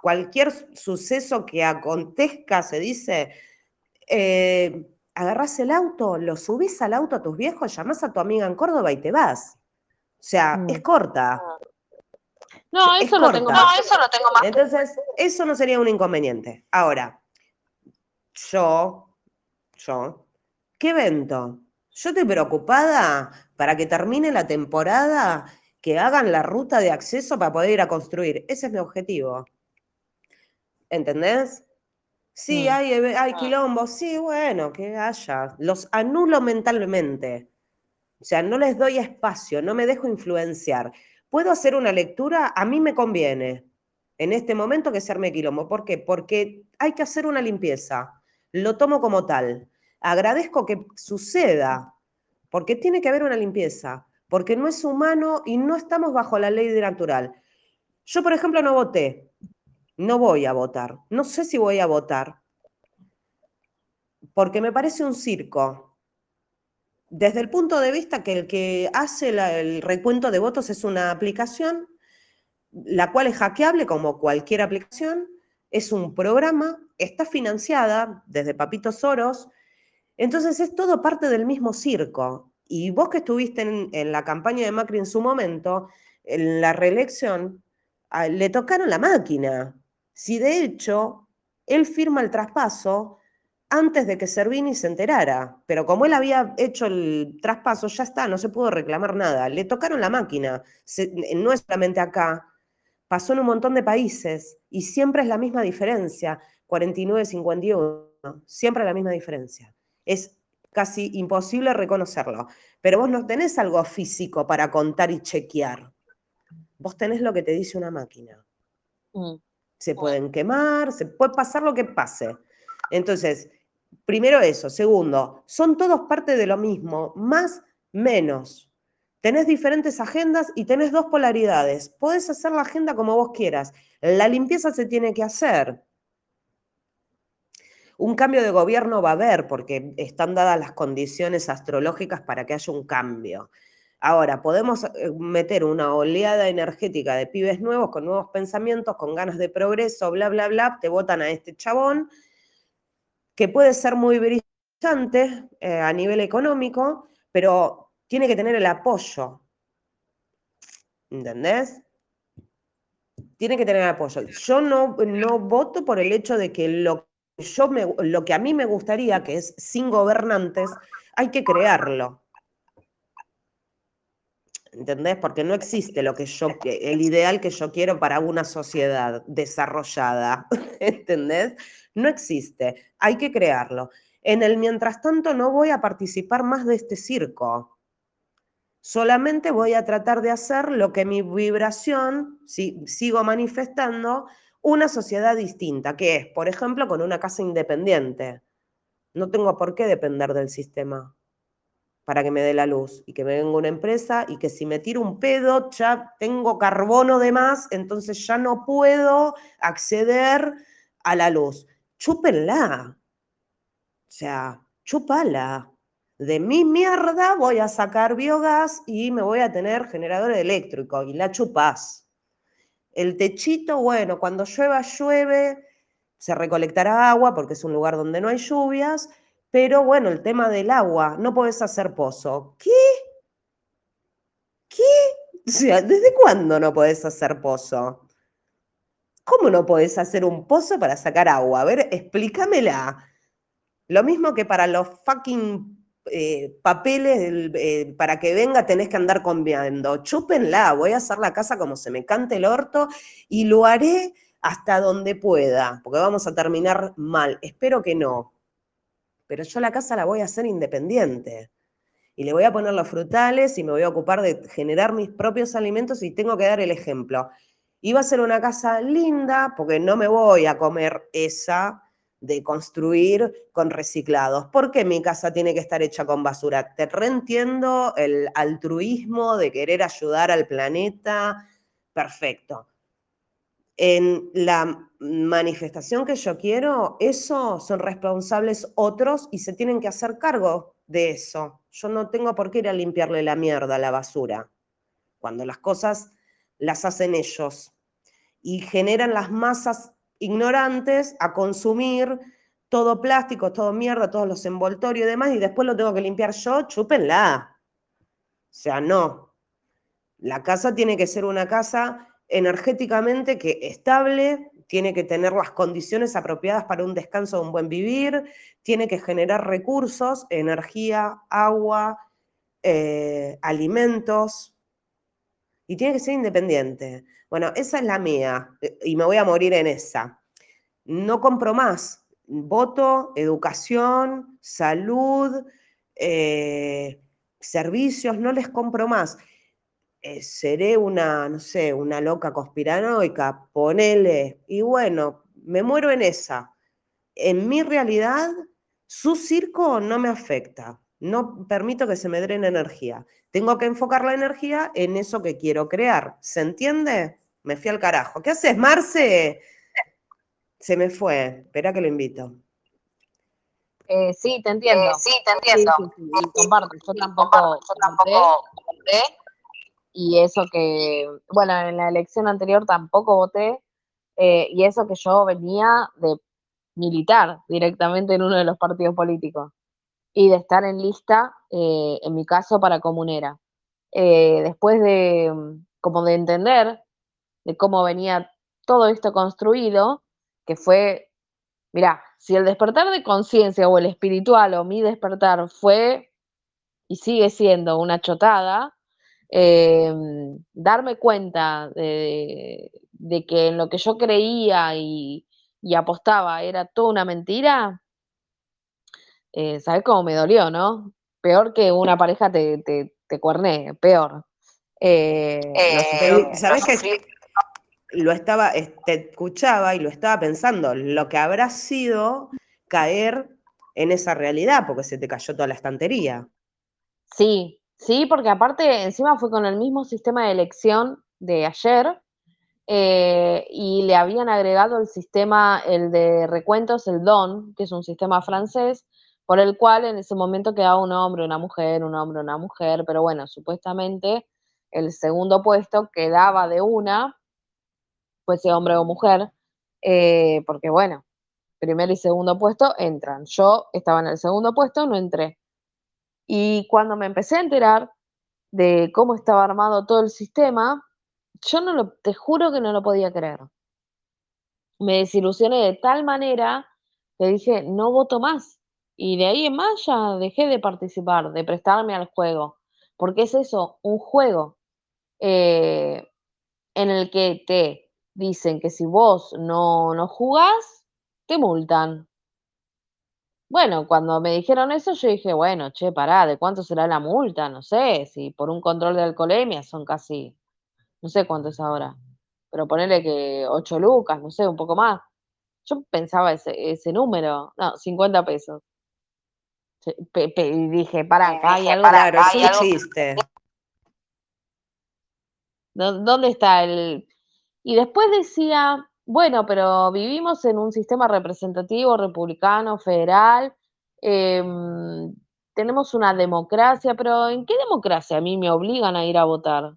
cualquier suceso que acontezca, se dice, eh, agarrás el auto, lo subís al auto a tus viejos, llamás a tu amiga en Córdoba y te vas. O sea, mm. es corta. No, eso lo tengo más. eso lo tengo más. Entonces, eso no sería un inconveniente. Ahora, yo, yo, ¿qué evento? Yo estoy preocupada para que termine la temporada, que hagan la ruta de acceso para poder ir a construir. Ese es mi objetivo. ¿Entendés? Sí, mm. hay, hay ah. quilombos, sí, bueno, que haya. Los anulo mentalmente. O sea, no les doy espacio, no me dejo influenciar. ¿Puedo hacer una lectura? A mí me conviene en este momento que se arme quilombo. ¿Por qué? Porque hay que hacer una limpieza. Lo tomo como tal agradezco que suceda, porque tiene que haber una limpieza, porque no es humano y no estamos bajo la ley natural. Yo, por ejemplo, no voté, no voy a votar, no sé si voy a votar, porque me parece un circo. Desde el punto de vista que el que hace el recuento de votos es una aplicación, la cual es hackeable como cualquier aplicación, es un programa, está financiada desde Papito Soros, entonces es todo parte del mismo circo. Y vos que estuviste en, la campaña de Macri en su momento, en la reelección, le tocaron la máquina. Si de hecho él firma el traspaso antes de que Servini se enterara. Pero como él había hecho el traspaso, ya está, no se pudo reclamar nada. Le tocaron la máquina. no es solamente acá, pasó en un montón de países y siempre es la misma diferencia. 49-51, siempre la misma diferencia. Es casi imposible reconocerlo. Pero vos no tenés algo físico para contar y chequear. Vos tenés lo que te dice una máquina. Mm. Se pueden quemar, se puede pasar lo que pase. Entonces, Primero eso. Segundo, son todos parte de lo mismo, más, menos. Tenés diferentes agendas y tenés dos polaridades. Podés hacer la agenda como vos quieras. La limpieza se tiene que hacer. Un cambio de gobierno va a haber porque están dadas las condiciones astrológicas para que haya un cambio. Ahora, podemos eh, meter una oleada energética de pibes nuevos, con nuevos pensamientos, con ganas de progreso, bla, bla, bla, te votan a este chabón que puede ser muy brillante eh, a nivel económico, pero tiene que tener el apoyo. ¿Entendés? Tiene que tener el apoyo. Yo no, no voto por el hecho de que lo, yo me, lo que a mí me gustaría, que es sin gobernantes, hay que crearlo. ¿Entendés? Porque no existe lo que yo, el ideal que yo quiero para una sociedad desarrollada. <laughs> ¿Entendés? No existe. Hay que crearlo. En el mientras tanto no voy a participar más de este circo. Solamente voy a tratar de hacer lo que mi vibración, si sigo manifestando, una sociedad distinta, que es, por ejemplo, con una casa independiente. No tengo por qué depender del sistema para que me dé la luz y que me venga una empresa y que si me tiro un pedo ya tengo carbono de más, entonces ya no puedo acceder a la luz. Chúpenla. O sea, chúpala. De mi mierda voy a sacar biogás y me voy a tener generador eléctrico y la chupas. El techito, bueno, cuando llueva, llueve, se recolectará agua porque es un lugar donde no hay lluvias pero bueno, el tema del agua, no podés hacer pozo. ¿Qué? ¿Qué? O sea, ¿desde cuándo no podés hacer pozo? ¿Cómo no podés hacer un pozo para sacar agua? A ver, explícamela. Lo mismo que para los fucking eh, papeles, eh, para que venga tenés que andar conviando. Chúpenla, voy a hacer la casa como se me cante el orto y lo haré hasta donde pueda, porque vamos a terminar mal. Espero que no pero yo la casa la voy a hacer independiente. Y le voy a poner los frutales y me voy a ocupar de generar mis propios alimentos y tengo que dar el ejemplo. Va a ser una casa linda porque no me voy a comer esa de construir con reciclados. ¿Por qué mi casa tiene que estar hecha con basura? Te reentiendo el altruismo de querer ayudar al planeta. Perfecto en la manifestación que yo quiero, eso son responsables otros y se tienen que hacer cargo de eso. Yo no tengo por qué ir a limpiarle la mierda, la basura, cuando las cosas las hacen ellos y generan las masas ignorantes a consumir todo plástico, todo mierda, todos los envoltorios y demás, y después lo tengo que limpiar yo, chúpenla. O sea, no. La casa tiene que ser una casa energéticamente que estable, tiene que tener las condiciones apropiadas para un descanso de un buen vivir, tiene que generar recursos, energía, agua, eh, alimentos, y tiene que ser independiente. Bueno, esa es la mía, eh, y me voy a morir en esa. No compro más. Voto, educación, salud, eh, servicios, no les compro más. Eh, seré una, no sé, una loca conspiranoica, ponele, y bueno, me muero en esa. En mi realidad, su circo no me afecta. no permito que se me drene energía. Tengo que enfocar la energía en eso que quiero crear. ¿Se entiende? Me fui al carajo. ¿Qué haces, Marce? Se me fue. Espera que lo invito. Eh, sí, te entiendo. Eh, sí, te entiendo. Sí, sí, sí, comparto. Yo tampoco, Yo tampoco voté. y eso que, bueno, en la elección anterior tampoco voté, eh, y eso que yo venía de militar directamente en uno de los partidos políticos y de estar en lista, eh, en mi caso, para comunera. Eh, después de, como de entender de cómo venía todo esto construido, que fue, mirá, si el despertar de conciencia o el espiritual o mi despertar fue y sigue siendo una chotada, eh, darme cuenta de, de, que en lo que yo creía y, y apostaba era toda una mentira, eh, ¿sabes cómo me dolió, no? Peor que una pareja te, te, te cuernee, peor. Eh, eh, ¿Sabes qué? Lo estaba, te escuchaba y lo estaba pensando, lo que habrá sido caer en esa realidad, porque se te cayó toda la estantería. Sí, sí, porque aparte encima fue con el mismo sistema de elección de ayer eh, y le habían agregado el sistema, el de recuentos, el DON, que es un sistema francés, por el cual en ese momento quedaba un hombre, una mujer, un hombre, una mujer, pero bueno, supuestamente el segundo puesto quedaba de una, fuese hombre o mujer, eh, porque bueno, primer y segundo puesto entran. Yo estaba en el segundo puesto, no entré. Y cuando me empecé a enterar de cómo estaba armado todo el sistema, yo no lo, te juro que no lo podía creer. Me desilusioné de tal manera que dije, no voto más. Y de ahí en más ya dejé de participar, de prestarme al juego. Porque es eso, un juego eh, en el que te dicen que si vos no, no jugás, te multan. Bueno, cuando me dijeron eso, yo dije, bueno, che, pará, ¿de cuánto será la multa? No sé, si por un control de alcoholemia son casi, no sé cuánto es ahora, pero ponerle que 8 lucas, no sé, un poco más. Yo pensaba ese, ese número, no, 50 pesos. y dije, pará, acá hay algo. Claro, es un chiste. ¿Dónde está el...? Y después decía, bueno, pero vivimos en un sistema representativo, republicano, federal, eh, tenemos una democracia, pero ¿en qué democracia a mí me obligan a ir a votar?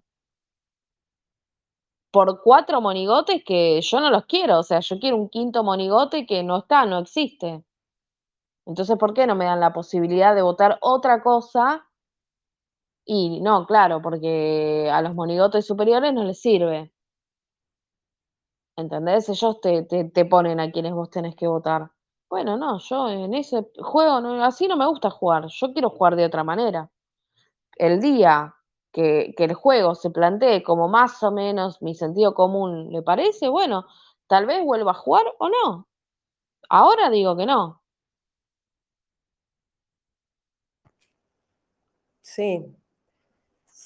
Por cuatro monigotes que yo no los quiero, o sea, yo quiero un quinto monigote que no está, no existe. Entonces, ¿por qué no me dan la posibilidad de votar otra cosa? Y no, claro, porque a los monigotes superiores no les sirve. ¿Entendés? Ellos te, te, te, ponen a quienes vos tenés que votar. Bueno, no, yo en ese juego, no, así no me gusta jugar, yo quiero jugar de otra manera. El día que, que el juego se plantee como más o menos mi sentido común le parece, bueno, tal vez vuelva a jugar o no. Ahora digo que no. Sí,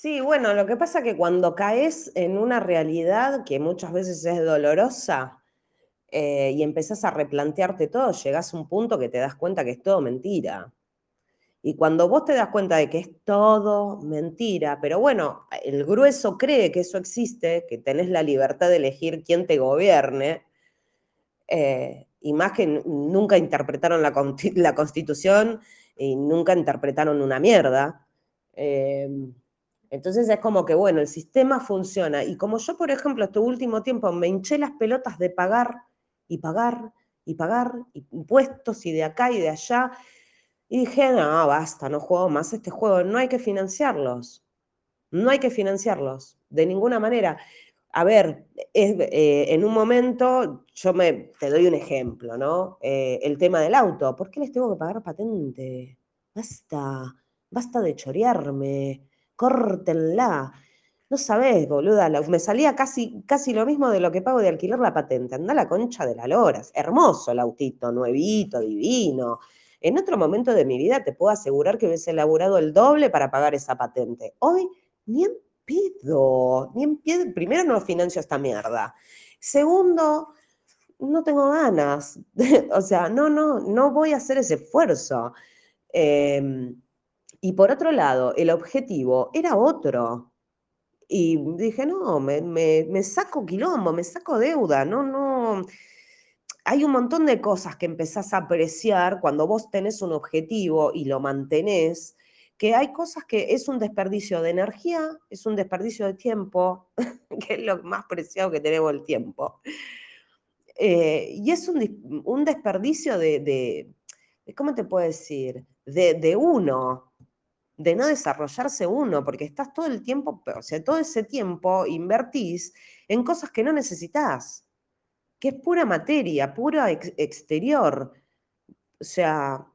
Sí, bueno, lo que pasa es que cuando caes en una realidad que muchas veces es dolorosa eh, y empezás a replantearte todo, llegás a un punto que te das cuenta que es todo mentira. Y cuando vos te das cuenta de que es todo mentira, pero bueno, el grueso cree que eso existe, que tenés la libertad de elegir quién te gobierne, eh, y más que nunca interpretaron la, constitución y nunca interpretaron una mierda. Eh, entonces es como que, bueno, el sistema funciona. Y como yo, por ejemplo, este último tiempo me hinché las pelotas de pagar y pagar y pagar impuestos y de acá y de allá, y dije, no, basta, no juego más este juego, no hay que financiarlos. No hay que financiarlos, de ninguna manera. A ver, eh, en un momento, yo me, te doy un ejemplo, ¿no? Eh, el tema del auto. ¿Por qué les tengo que pagar patente? Basta, basta de chorearme córtenla. No sabés, boluda, me salía casi, casi lo mismo de lo que pago de alquilar la patente. Anda la concha de la lora. Hermoso el autito, nuevito, divino. En otro momento de mi vida te puedo asegurar que hubiese elaborado el doble para pagar esa patente. Hoy, ni en pedo, ni en. Primero, no financio esta mierda. Segundo, no tengo ganas. <laughs> o sea, no, no, no voy a hacer ese esfuerzo. Eh, Y por otro lado, el objetivo era otro. Y dije, no, me, me, saco quilombo, me saco deuda, no, no. Hay un montón de cosas que empezás a apreciar cuando vos tenés un objetivo y lo mantenés, que hay cosas que es un desperdicio de energía, es un desperdicio de tiempo, <laughs> que es lo más preciado que tenemos el tiempo. Eh, y es un, un desperdicio de, de, ¿cómo te puedo decir? De, de uno, de no desarrollarse uno, porque estás todo el tiempo, o sea, todo ese tiempo invertís en cosas que no necesitas, que es pura materia, pura ex exterior. O sea,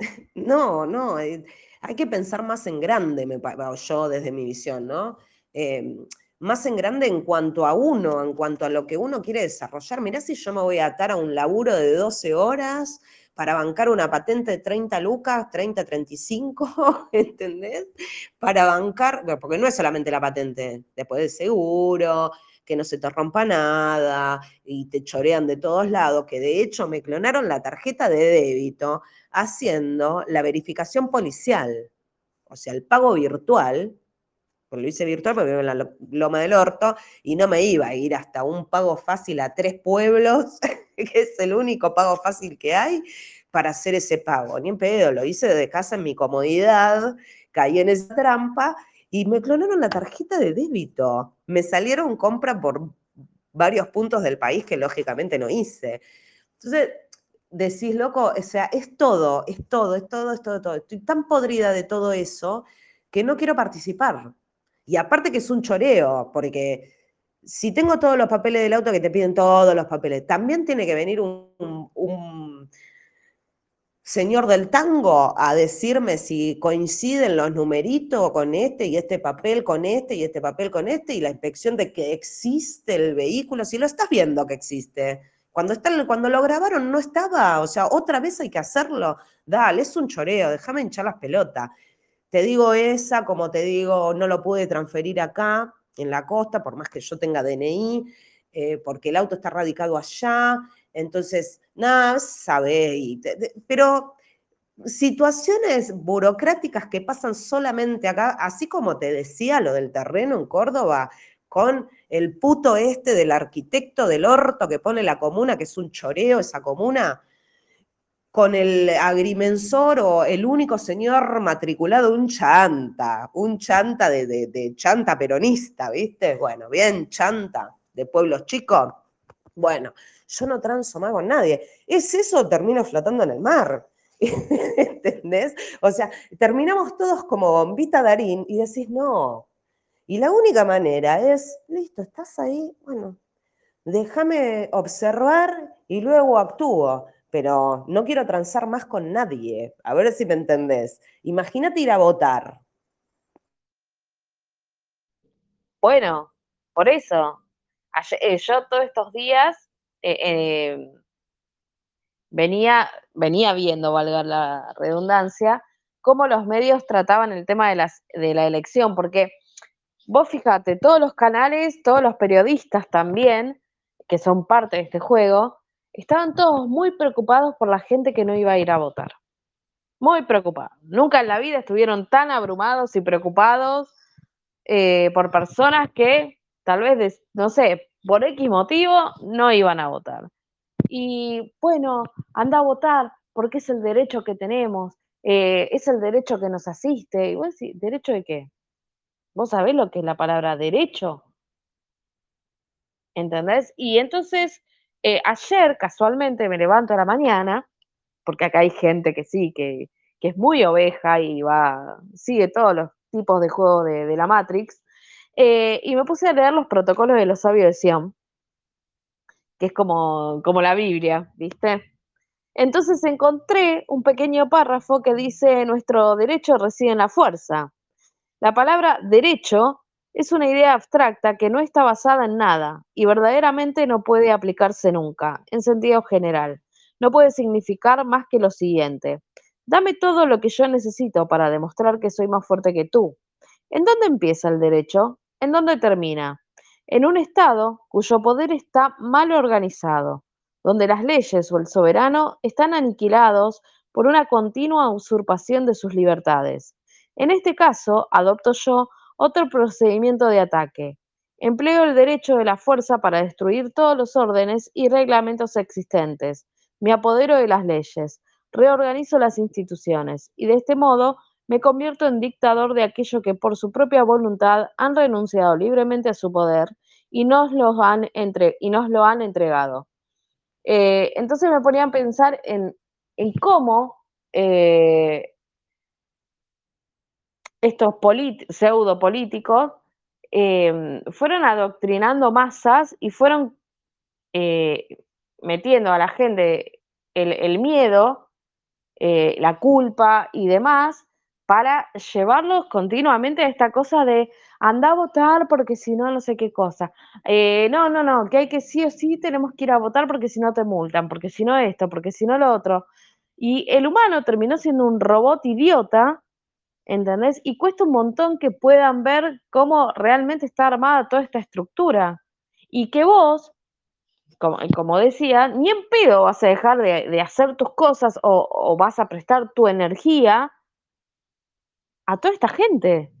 <laughs> no, no, eh, hay que pensar más en grande, me, yo desde mi visión, ¿no? Eh, más en grande en cuanto a uno, en cuanto a lo que uno quiere desarrollar. Mirá si yo me voy a atar a un laburo de 12 horas para bancar una patente de 30 lucas, 30, 35, <laughs> ¿entendés? Para bancar, porque no es solamente la patente, después del seguro, que no se te rompa nada y te chorean de todos lados, que de hecho me clonaron la tarjeta de débito haciendo la verificación policial, o sea, el pago virtual, lo hice virtual porque vivo en la Loma del Orto y no me iba a ir hasta un pago fácil a tres pueblos, <laughs> que es el único pago fácil que hay, para hacer ese pago. Ni en pedo, lo hice desde casa en mi comodidad, caí en esa trampa y me clonaron la tarjeta de débito. Me salieron compras por varios puntos del país que lógicamente no hice. Entonces, decís, loco, o sea, es todo, es todo, es todo, es todo, todo. Estoy tan podrida de todo eso que no quiero participar. Y aparte que es un choreo, porque si tengo todos los papeles del auto que te piden todos los papeles, también tiene que venir un, un, señor del tango a decirme si coinciden los numeritos con este y este papel con este y este papel con este y la inspección de que existe el vehículo, si lo estás viendo que existe. Cuando, está, cuando lo grabaron no estaba, o sea, otra vez hay que hacerlo. Dale, es un choreo, déjame hinchar las pelotas. Te digo esa, como te digo, no lo pude transferir acá, en la costa, por más que yo tenga DNI, eh, porque el auto está radicado allá, entonces, nada, sabe, pero situaciones burocráticas que pasan solamente acá, así como te decía lo del terreno en Córdoba, con el puto este del arquitecto del orto que pone la comuna, que es un choreo esa comuna, con el agrimensor o el único señor matriculado, un chanta, un chanta de, de, chanta peronista, ¿viste? Bueno, bien chanta, de pueblos chicos. Bueno, yo no transo más con nadie. ¿Es eso termino flotando en el mar? <laughs> ¿Entendés? O sea, terminamos todos como bombita Darín y decís, no. Y la única manera es, listo, estás ahí, bueno, déjame observar y luego actúo pero no quiero transar más con nadie. A ver si me entendés. Imagínate ir a votar. Bueno, por eso. Eh, yo todos estos días eh, eh, venía, venía viendo, valga la redundancia, cómo los medios trataban el tema de, las, de la elección, porque vos fíjate, todos los canales, todos los periodistas también, que son parte de este juego, estaban todos muy preocupados por la gente que no iba a ir a votar. Muy preocupados. Nunca en la vida estuvieron tan abrumados y preocupados eh, por personas que tal vez, no sé, por X motivo no iban a votar. Y bueno, anda a votar porque es el derecho que tenemos, eh, es el derecho que nos asiste. ¿derecho de qué? ¿Vos sabés lo que es la palabra derecho? ¿Entendés? Y entonces eh, ayer, casualmente, me levanto a la mañana, porque acá hay gente que sí, que, que es muy oveja y va, sigue todos los tipos de juego de, de la Matrix, eh, y me puse a leer los protocolos de los sabios de Sion, que es como, como la Biblia, ¿viste? Entonces encontré un pequeño párrafo que dice, nuestro derecho reside en la fuerza. La palabra derecho es una idea abstracta que no está basada en nada y verdaderamente no puede aplicarse nunca, en sentido general. No puede significar más que lo siguiente. Dame todo lo que yo necesito para demostrar que soy más fuerte que tú. ¿En dónde empieza el derecho? ¿En dónde termina? En un Estado cuyo poder está mal organizado, donde las leyes o el soberano están aniquilados por una continua usurpación de sus libertades En este caso, adopto yo otro procedimiento de ataque. Empleo el derecho de la fuerza para destruir todos los órdenes y reglamentos existentes. Me apodero de las leyes, reorganizo las instituciones y de este modo me convierto en dictador de aquello que por su propia voluntad han renunciado libremente a su poder y nos, lo han entregado. Eh, entonces me ponía a pensar en, en cómo eh, estos pseudo políticos eh, fueron adoctrinando masas y fueron eh, metiendo a la gente el, el miedo, eh, la culpa y demás para llevarlos continuamente a esta cosa de anda a votar porque si no, no sé qué cosa. Eh, no, no, no, que hay que sí o sí tenemos que ir a votar porque si no te multan, porque si no esto, porque si no lo otro. Y el humano terminó siendo un robot idiota, ¿entendés? Y cuesta un montón que puedan ver cómo realmente está armada toda esta estructura. Y que vos, como, decía, ni en pedo vas a dejar de, hacer tus cosas o, o vas a prestar tu energía a toda esta gente.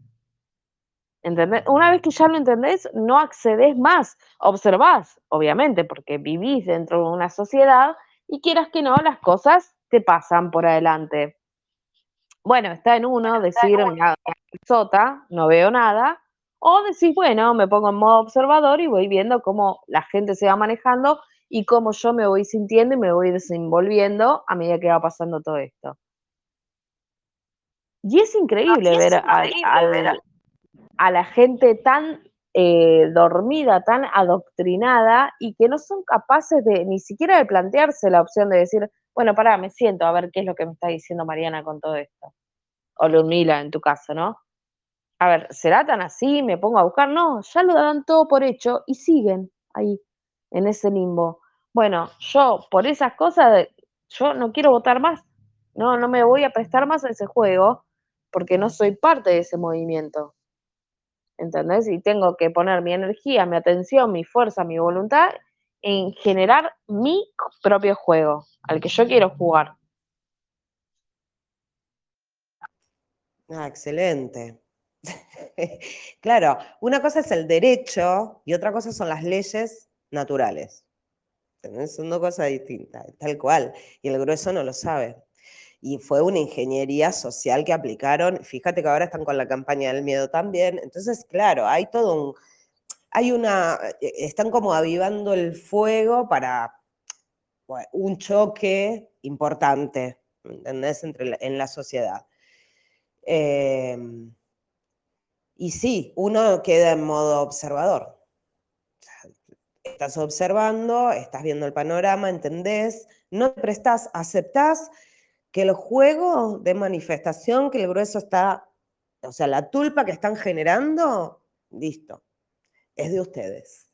¿Entendés? Una vez que ya lo entendés, no accedes más, observás, obviamente, porque vivís dentro de una sociedad y quieras que no, las cosas te pasan por adelante. Bueno, está en uno decir, una sota, no veo nada, o decís, bueno, me pongo en modo observador y voy viendo cómo la gente se va manejando y cómo yo me voy sintiendo y me voy desenvolviendo a medida que va pasando todo esto. Y es increíble, ver, a la gente tan eh, dormida, tan adoctrinada y que no son capaces de ni siquiera de plantearse la opción de decir, bueno, pará, me siento a ver qué es lo que me está diciendo Mariana con todo esto. O Ludmila en tu caso, ¿no? A ver, ¿será tan así? ¿Me pongo a buscar? No, ya lo dan todo por hecho y siguen ahí, en ese limbo. Bueno, yo por esas cosas, yo no quiero votar más. No, no me voy a prestar más a ese juego porque no soy parte de ese movimiento. ¿Entendés? Y tengo que poner mi energía, mi atención, mi fuerza, mi voluntad en generar mi propio juego, al que yo quiero jugar. Ah, excelente. <laughs> claro, una cosa es el derecho y otra cosa son las leyes naturales. Son dos cosas distintas, tal cual. Y el grueso no lo sabe y fue una ingeniería social que aplicaron. Fíjate que ahora están con la campaña del miedo también. Entonces, claro, hay todo un, hay una, eh, están como avivando el fuego para un choque importante, Entre en la sociedad. Em, y sí, uno queda en modo observador. Estás observando, estás viendo el panorama, entendés, no te prestás, aceptás que el juego de manifestación, que el grueso está, o sea, la tulpa que están generando, listo, es de ustedes.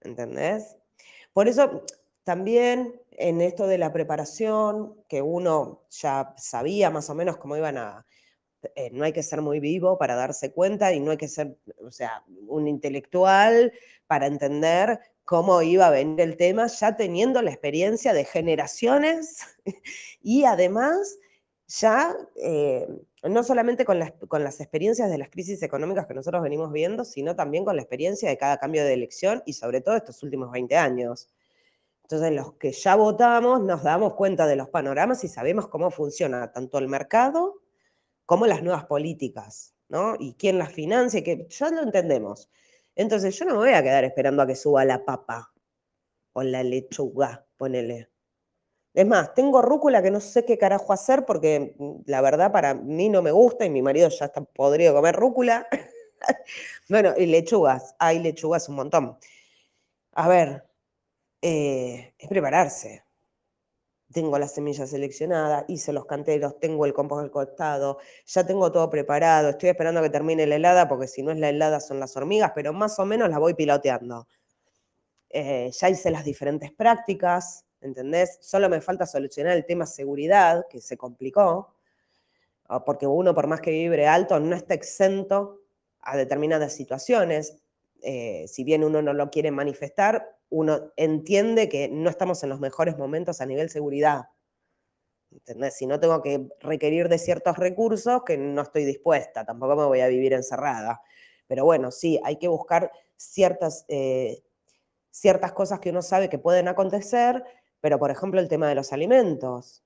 ¿Entendés? Por eso también en esto de la preparación, que uno ya sabía más o menos cómo iban a... Eh, no hay que ser muy vivo para darse cuenta y no hay que ser, o sea, un intelectual para entender cómo iba a venir el tema, ya teniendo la experiencia de generaciones <laughs> y además ya eh, no solamente con las, con las experiencias de las crisis económicas que nosotros venimos viendo, sino también con la experiencia de cada cambio de elección y sobre todo estos últimos 20 años. Entonces, los que ya votamos nos damos cuenta de los panoramas y sabemos cómo funciona tanto el mercado como las nuevas políticas, ¿no? Y quién las financia, que ya lo entendemos. Entonces yo no me voy a quedar esperando a que suba la papa o la lechuga, ponele. Es más, tengo rúcula que no sé qué carajo hacer porque mm, la verdad para mí no me gusta y mi marido ya está podrido comer rúcula. <laughs> bueno, y lechugas, hay lechugas un montón. A ver, eh, es prepararse tengo las semillas seleccionadas, hice los canteros, tengo el compost al costado, ya tengo todo preparado, estoy esperando que termine la helada, porque si no es la helada son las hormigas, pero más o menos la voy piloteando. Eh, ya hice las diferentes prácticas, ¿entendés? Solo me falta solucionar el tema seguridad, que se complicó, ah, porque uno, por más que vibre alto, no está exento a determinadas situaciones. Eh, si bien uno no lo quiere manifestar, uno entiende que no estamos en los mejores momentos a nivel seguridad. Si no tengo que requerir de ciertos recursos que no estoy dispuesta, tampoco me voy a vivir encerrada. Pero bueno, sí, hay que buscar ciertas, eh, ciertas cosas que uno sabe que pueden acontecer, pero por ejemplo el tema de los alimentos.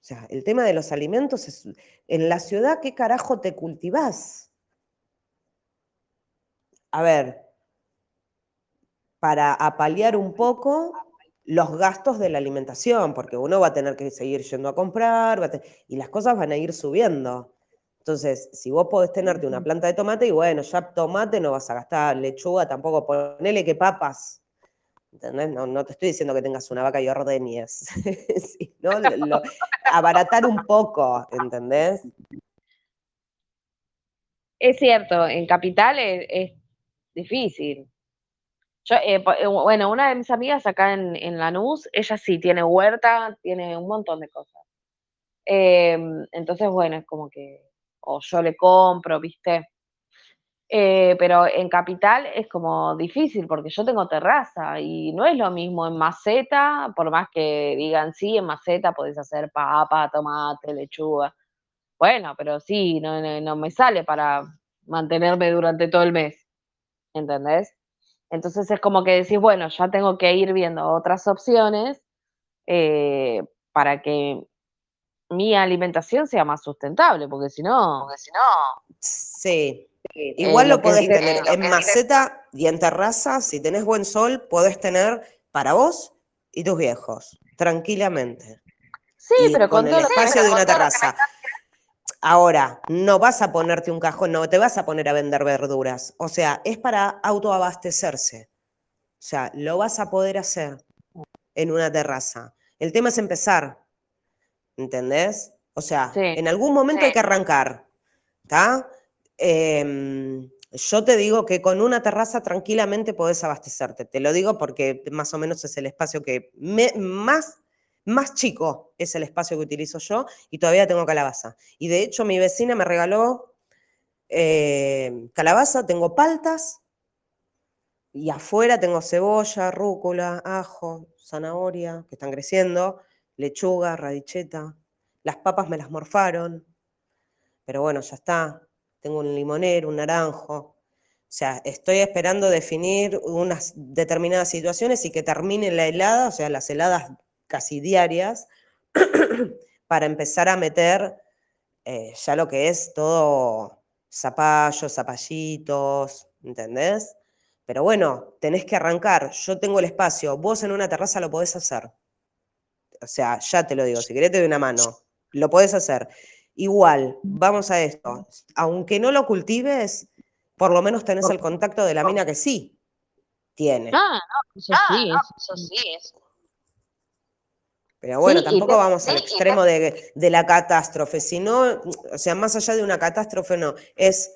O sea, el tema de los alimentos es, en la ciudad, ¿qué carajo te cultivás? A ver, para apalear un poco los gastos de la alimentación, porque uno va a tener que seguir yendo a comprar y las cosas van a ir subiendo. Entonces, si vos podés tenerte una planta de tomate, y bueno, ya tomate no vas a gastar, lechuga tampoco, ponele que papas. ¿Entendés? No, te estoy diciendo que tengas una vaca y ordeñes, <laughs> sino abaratar un poco, ¿entendés? Es cierto, en capital es, difícil. Yo, eh, eh, bueno, una de mis amigas acá en, en Lanús, ella sí tiene huerta, tiene un montón de cosas. Em, entonces, bueno, es como que o yo le compro, ¿viste? Eh, pero en capital es como difícil porque yo tengo terraza y no es lo mismo en maceta, por más que digan sí, en maceta podés hacer papa, tomate, lechuga. Bueno, pero sí, no, no, me sale para mantenerme durante todo el mes, ¿entendés? Entonces es como que decís, bueno, ya tengo que ir viendo otras opciones eh, para que mi alimentación sea más sustentable, porque si no... Porque si no... Sí. Igual lo, podés tener en maceta y en terraza, si tenés buen sol, podés tener para vos y tus viejos, tranquilamente. Sí, pero con, el espacio de una terraza. Ahora, no vas a ponerte un cajón, no te vas a poner a vender verduras. O sea, es para autoabastecerse. O sea, lo vas a poder hacer en una terraza. El tema es empezar. ¿entendés? O sea, en algún momento hay que arrancar, ¿está? Em, yo te digo que con una terraza tranquilamente podés abastecerte. Te lo digo porque más o menos es el espacio que más, más chico es el espacio que utilizo yo y todavía tengo calabaza. Y de hecho mi vecina me regaló eh, calabaza, tengo paltas y afuera tengo cebolla, rúcula, ajo, zanahoria que están creciendo lechuga, radicheta. Las papas me las morfaron, pero bueno, ya está. Tengo un limonero, un naranjo. O sea, estoy esperando definir unas determinadas situaciones y que termine la helada, o sea, las heladas casi diarias, <clears throat> para empezar a meter eh, ya lo que es todo zapallos, zapallitos, ¿entendés? Pero bueno, tenés que arrancar. Yo tengo el espacio, vos en una terraza lo podés hacer. O sea, ya te lo digo, si querés te doy una mano, lo podés hacer. Igual, vamos a esto, aunque no lo cultives, por lo menos tenés el contacto de la mina que sí tiene. Ah, no, eso sí, ah, eso sí. Pero bueno, tampoco vamos al extremo de, de, la catástrofe, sino, o sea, más allá de una catástrofe, no, es,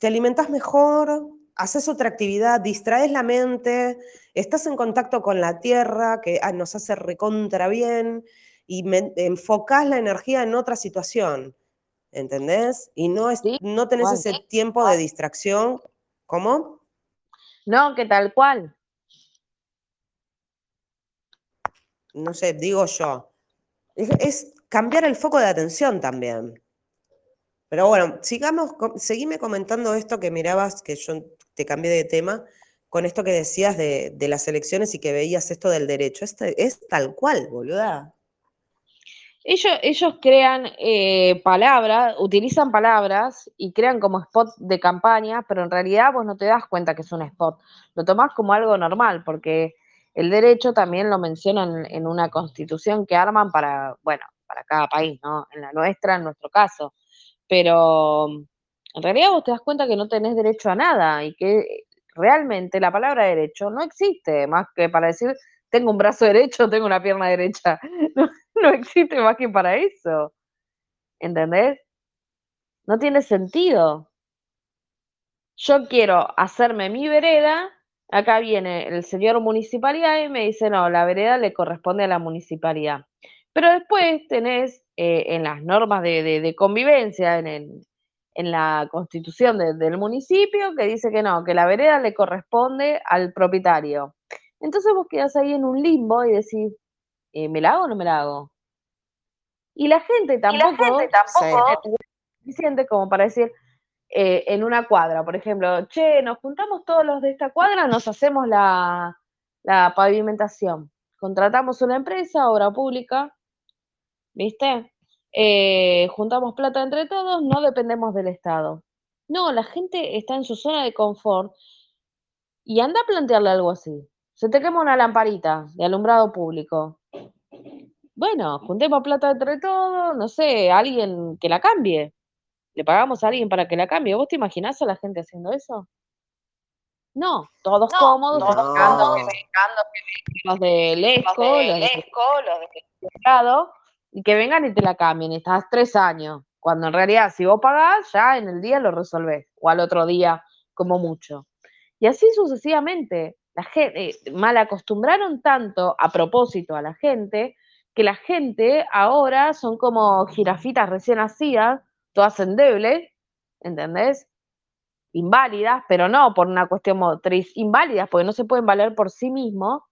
te alimentas mejor, haces otra actividad, distraes la mente, estás en contacto con la tierra, que ah, nos hace recontra bien, y enfocás la energía en otra situación, ¿entendés? Y no, es, no tenés ese tiempo de distracción. ¿Cómo? No, que tal cual. No sé, digo yo. es cambiar el foco de atención también. Pero bueno, sigamos, seguime comentando esto que mirabas, que yo te cambié de tema, con esto que decías de, las elecciones y que veías esto del derecho. Es tal cual, boluda. Ellos, ellos crean eh, palabras, utilizan palabras y crean como spot de campaña, pero en realidad vos no te das cuenta que es un spot. Lo tomás como algo normal, porque el derecho también lo mencionan en una constitución que arman para, bueno, para cada país, ¿no? En la nuestra, en nuestro caso pero en realidad vos te das cuenta que no tenés derecho a nada y que realmente la palabra derecho no existe más que para decir tengo un brazo derecho, <laughs> tengo una pierna derecha. <laughs> No, existe más que para eso. ¿Entendés? No tiene sentido. Yo quiero hacerme mi vereda, acá viene el señor municipalidad y me dice, no, la vereda le corresponde a la municipalidad. Pero después tenés eh, en las normas de, convivencia, en, la constitución del municipio, que dice que no, que la vereda le corresponde al propietario. Entonces vos quedás ahí en un limbo y decís, eh, ¿me la hago o no me la hago? Y la gente tampoco, y la gente tampoco es suficiente como para decir, eh, en una cuadra, por ejemplo, che, nos juntamos todos los de esta cuadra, nos hacemos la, pavimentación. Contratamos una empresa, obra pública, ¿viste? Eh, juntamos plata entre todos, no dependemos del Estado. No, la gente está en su zona de confort y anda a plantearle algo así. Se te quema una lamparita de alumbrado público. Bueno, juntemos plata entre todos, no sé, alguien que la cambie. Le pagamos a alguien para que la cambie. ¿Vos te imaginás a la gente haciendo eso? No, todos No, cómodos, todos cómodos, los de los del Lesco, los de y que vengan y te la cambien. Estás tres años, cuando en realidad si vos pagás, ya en el día lo resolvés, o al otro día, como mucho. Y así sucesivamente. La gente, mal acostumbraron tanto a propósito a la gente, que la gente ahora son como jirafitas recién nacidas, todas endebles, ¿entendés? Inválidas, pero no por una cuestión motriz, inválidas porque no se pueden valer por sí mismos.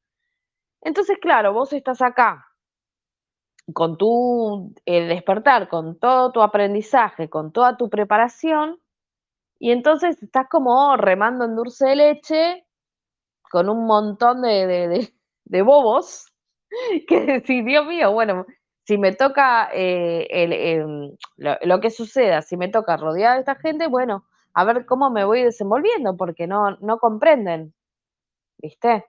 Entonces, claro, vos estás acá con tu eh, despertar, con todo tu aprendizaje, con toda tu preparación, y entonces estás como remando en dulce de leche con un montón de, de, de, de bobos <laughs> que decís, Dios mío, bueno, si me toca eh, em, lo, que suceda, si me toca rodear a esta gente, bueno, a ver cómo me voy desenvolviendo, porque no, no comprenden, ¿viste?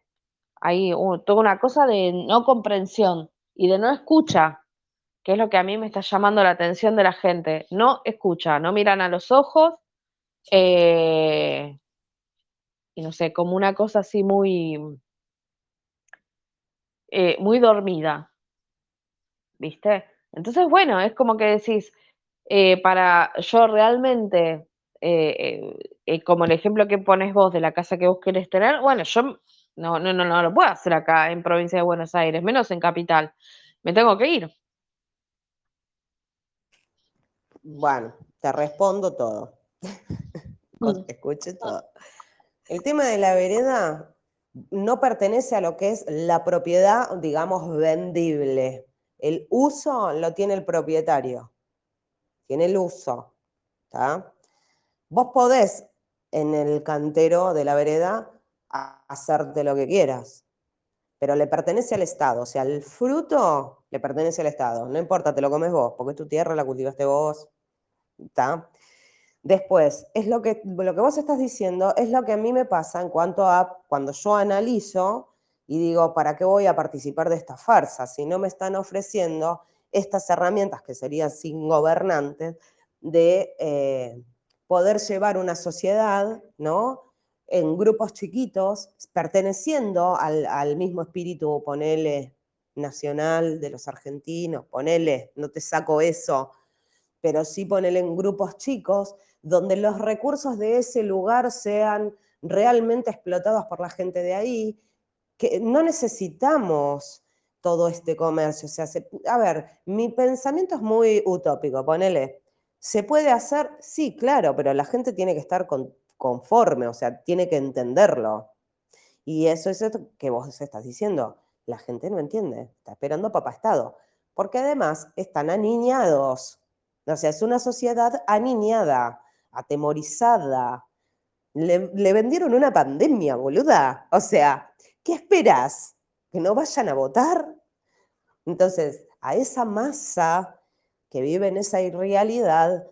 Hay uh, toda una cosa de no comprensión y de no escucha, que es lo que a mí me está llamando la atención de la gente. No escucha, no miran a los ojos, eh, y no sé, como una cosa así muy, eh, muy dormida, ¿viste? Entonces, bueno, es como que decís, eh, para yo realmente, eh, eh, como el ejemplo que pones vos de la casa que vos querés tener, bueno, yo no, no, no, no lo puedo hacer acá en provincia de Buenos Aires, menos en capital. Me tengo que ir. Bueno, te respondo todo. <laughs> Escuche todo. El tema de la vereda no pertenece a lo que es la propiedad, digamos, vendible. El uso lo tiene el propietario. Tiene el uso. ¿tá? Vos podés en el cantero de la vereda hacerte lo que quieras, pero le pertenece al Estado. O sea, el fruto le pertenece al Estado. No importa, te lo comes vos, porque es tu tierra, la cultivaste vos. ¿tá? Después, es lo que, lo que vos estás diciendo es lo que a mí me pasa en cuanto a cuando yo analizo y digo, ¿para qué voy a participar de esta farsa? Si no me están ofreciendo estas herramientas que serían sin gobernantes de eh, poder llevar una sociedad, ¿no? En grupos chiquitos, perteneciendo al, al mismo espíritu, ponele, nacional de los argentinos, ponele, no te saco eso, pero sí ponele en grupos chicos, donde los recursos de ese lugar sean realmente explotados por la gente de ahí, que no necesitamos todo este comercio. O sea, se, a ver, mi pensamiento es muy utópico, ponele. ¿Se puede hacer? Sí, claro, pero la gente tiene que estar con, conforme, o sea, tiene que entenderlo. Y eso es esto que vos estás diciendo. La gente no entiende, está esperando papá Estado, porque además están aniñados. O sea, es una sociedad aniñada, atemorizada. Le, le vendieron una pandemia, boluda. O sea, ¿qué esperas? ¿Que no vayan a votar? Entonces, a esa masa que vive en esa irrealidad,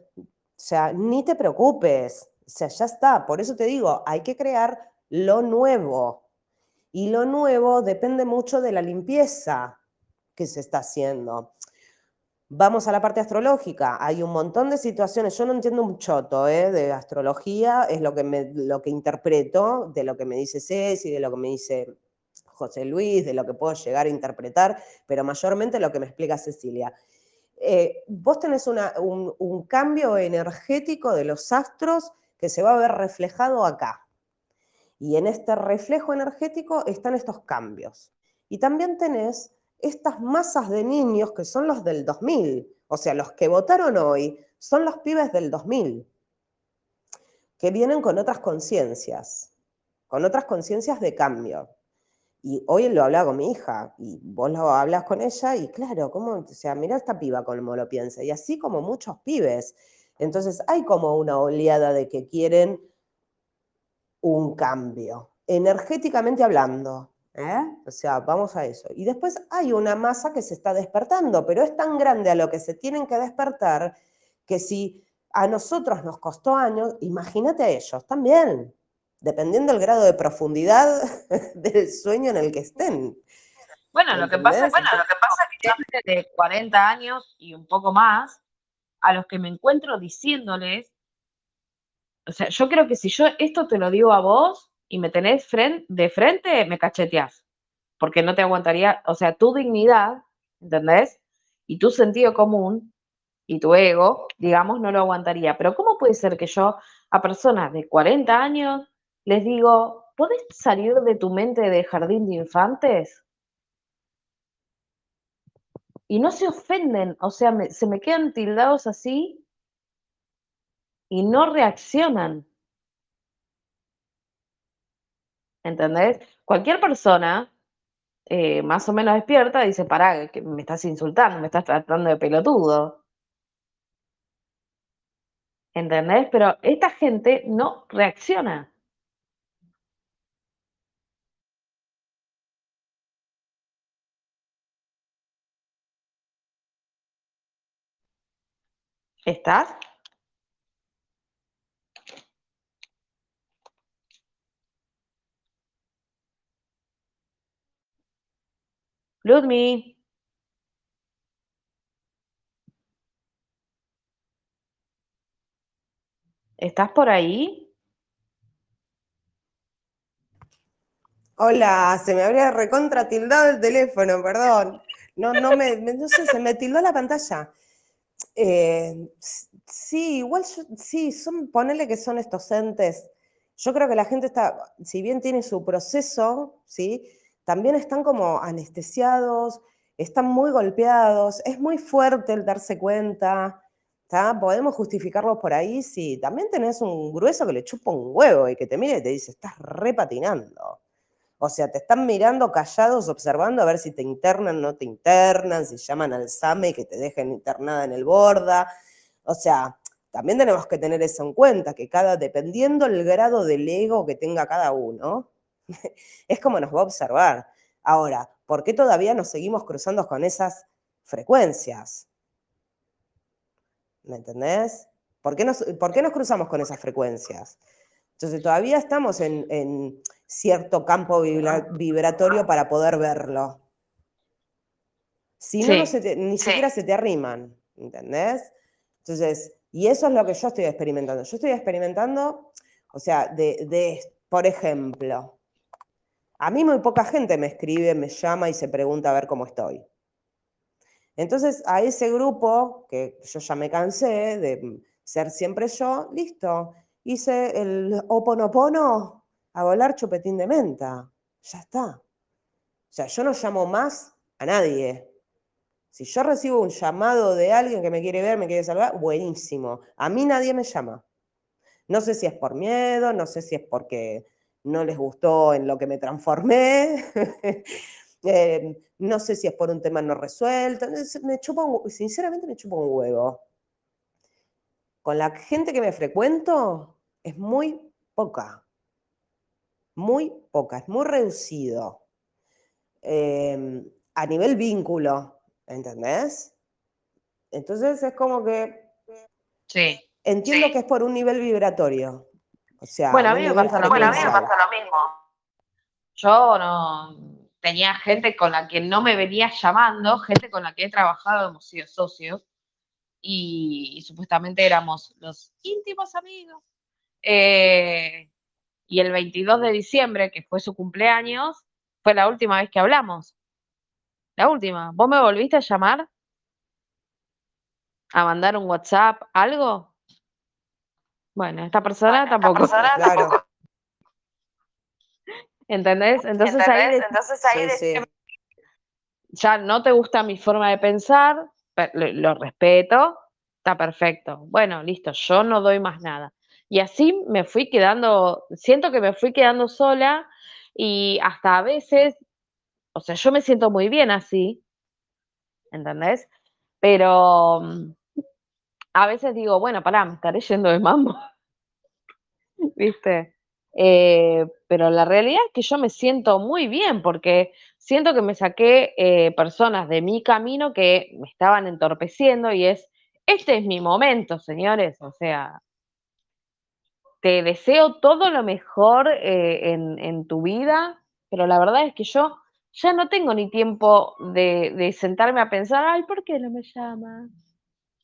sea, ni te preocupes, o sea, ya está. Por eso te digo, hay que crear lo nuevo. Y lo nuevo depende mucho de la limpieza que se está haciendo. Vamos a la parte astrológica. Hay un montón de situaciones. Yo no entiendo un choto ¿eh? de astrología, es lo que, lo que interpreto de lo que me dice Ceci, de lo que me dice José Luis, de lo que puedo llegar a interpretar, pero mayormente lo que me explica Cecilia. Eh, vos tenés un, un cambio energético de los astros que se va a ver reflejado acá. Y en este reflejo energético están estos cambios. Y también tenés estas masas de niños que son los del 2000, o sea, los que votaron hoy son los pibes del 2000, que vienen con otras conciencias, con otras conciencias de cambio. Y hoy lo hablaba con mi hija, y vos lo hablas con ella, y claro, ¿cómo? O sea, mirá esta piba como lo piensa, y así como muchos pibes. Entonces hay como una oleada de que quieren un cambio, energéticamente hablando. ¿eh? O sea, vamos a eso. Y después hay una masa que se está despertando, pero es tan grande a lo que se tienen que despertar que si a nosotros nos costó años, imagínate a ellos también dependiendo del grado de profundidad <laughs> del sueño en el que estén. Bueno, lo que, pasa, bueno lo que pasa es que yo de 40 años y un poco más, a los que me encuentro diciéndoles, o sea, yo creo que si yo esto te lo digo a vos y me tenés de frente, me cacheteás, porque no te aguantaría, o sea, tu dignidad, ¿entendés? Y tu sentido común y tu ego, digamos, no lo aguantaría. Pero ¿cómo puede ser que yo a personas de 40 años les digo, ¿podés salir de tu mente de jardín de infantes? Y no se ofenden, o sea, se me quedan tildados así y no reaccionan. ¿Entendés? Cualquier persona eh, más o menos despierta dice, pará, que me estás insultando, me estás tratando de pelotudo. ¿Entendés? Pero esta gente no reacciona. ¿Estás? Ludmi. ¿Estás por ahí? Hola, se me habría recontra tildado el teléfono, perdón. No, no me, no sé, se me tildó la pantalla. Eh, sí, igual sí, son, ponele que son estos entes. Yo creo que la gente está, si bien tiene su proceso, ¿sí? También están como anestesiados, están muy golpeados, es muy fuerte el darse cuenta, Podemos justificarlo por ahí, sí. También tenés un grueso que le chupa un huevo y que te mira y te dice, estás repatinando. O sea, te están mirando callados, observando a ver si te internan, no te internan, si llaman al SAME y que te dejen internada en el borda. O sea, también tenemos que tener eso en cuenta, que cada, dependiendo el grado del ego que tenga cada uno, <laughs> es como nos va a observar. Ahora, ¿por qué todavía nos seguimos cruzando con esas frecuencias? ¿Me entendés? ¿Por qué nos, por qué nos cruzamos con esas frecuencias? Entonces todavía estamos en, cierto campo vibratorio para poder verlo. Si no, ni siquiera se te arriman, ¿entendés? Entonces, y eso es lo que yo estoy experimentando. Yo estoy experimentando, o sea, de, de, por ejemplo, a mí muy poca gente me escribe, me llama y se pregunta a ver cómo estoy. Entonces, a ese grupo, que yo ya me cansé de ser siempre yo, listo, hice el oponopono a volar chupetín de menta. Ya está. O sea, yo no llamo más a nadie. Si yo recibo un llamado de alguien que me quiere ver, me quiere salvar, buenísimo. A mí nadie me llama. No sé si es por miedo, no sé si es porque no les gustó en lo que me transformé, <laughs> eh, no sé si es por un tema no resuelto, me chupa sinceramente me chupa un huevo. Con la gente que me frecuento, es muy poca. Muy poca, es muy reducido. Em, a nivel vínculo, ¿entendés? Entonces es como que... Sí. Entiendo que es por un nivel vibratorio. O sea, bueno, a mí me pasa, lo, bueno, a mí me pasa lo mismo. Yo no tenía gente con la que no me venía llamando, gente con la que he trabajado, hemos sido socios, y supuestamente éramos los íntimos amigos eh, y el 22 de diciembre, que fue su cumpleaños, fue la última vez que hablamos. La última. ¿Vos me volviste a llamar? ¿A mandar un WhatsApp? ¿Algo? Bueno, esta persona tampoco. claro. ¿Entendés? Entonces ahí, Entonces ahí ya no te gusta mi forma de pensar, lo respeto, está perfecto. Bueno, listo, yo no doy más nada. Y así me fui quedando, siento que me fui quedando sola y hasta a veces o sea, yo me siento muy bien así, ¿entendés? Pero mm, a veces digo, bueno, pará, me estaré yendo de mambo, <laughs> ¿viste? Eh, pero la realidad es que yo me siento muy bien porque siento que me saqué eh, personas de mi camino que me estaban entorpeciendo y es, este es mi momento, señores, o sea, te deseo todo lo mejor eh, en, en, tu vida, pero la verdad es que yo ya no tengo ni tiempo de, de sentarme a pensar, ay, ¿por qué no me llama?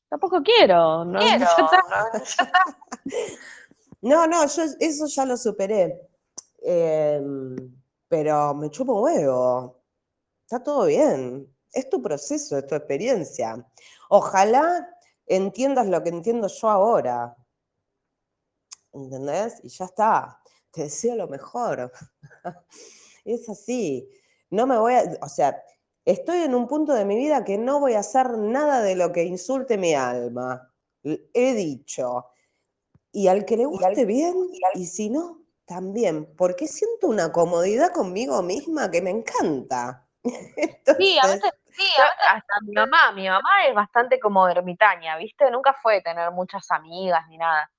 Tampoco quiero, no, <laughs> quiero, ya está. no. No, no, yo eso ya lo superé. Eh, pero me chupo huevo. Está todo bien. Es tu proceso, es tu experiencia. Ojalá entiendas lo que entiendo yo ahora. ¿Entendés? Y ya está. Te deseo lo mejor. <laughs> es así. No me voy a. O sea, estoy en un punto de mi vida que no voy a hacer nada de lo que insulte mi alma. He dicho. Y al que le guste bien, y si no, también, porque siento una comodidad conmigo misma que me encanta. Entonces, <laughs> Sí, a veces, sí, a veces hasta mi mamá, mi mamá es bastante como ermitaña, ¿viste? Nunca fue de tener muchas amigas ni nada.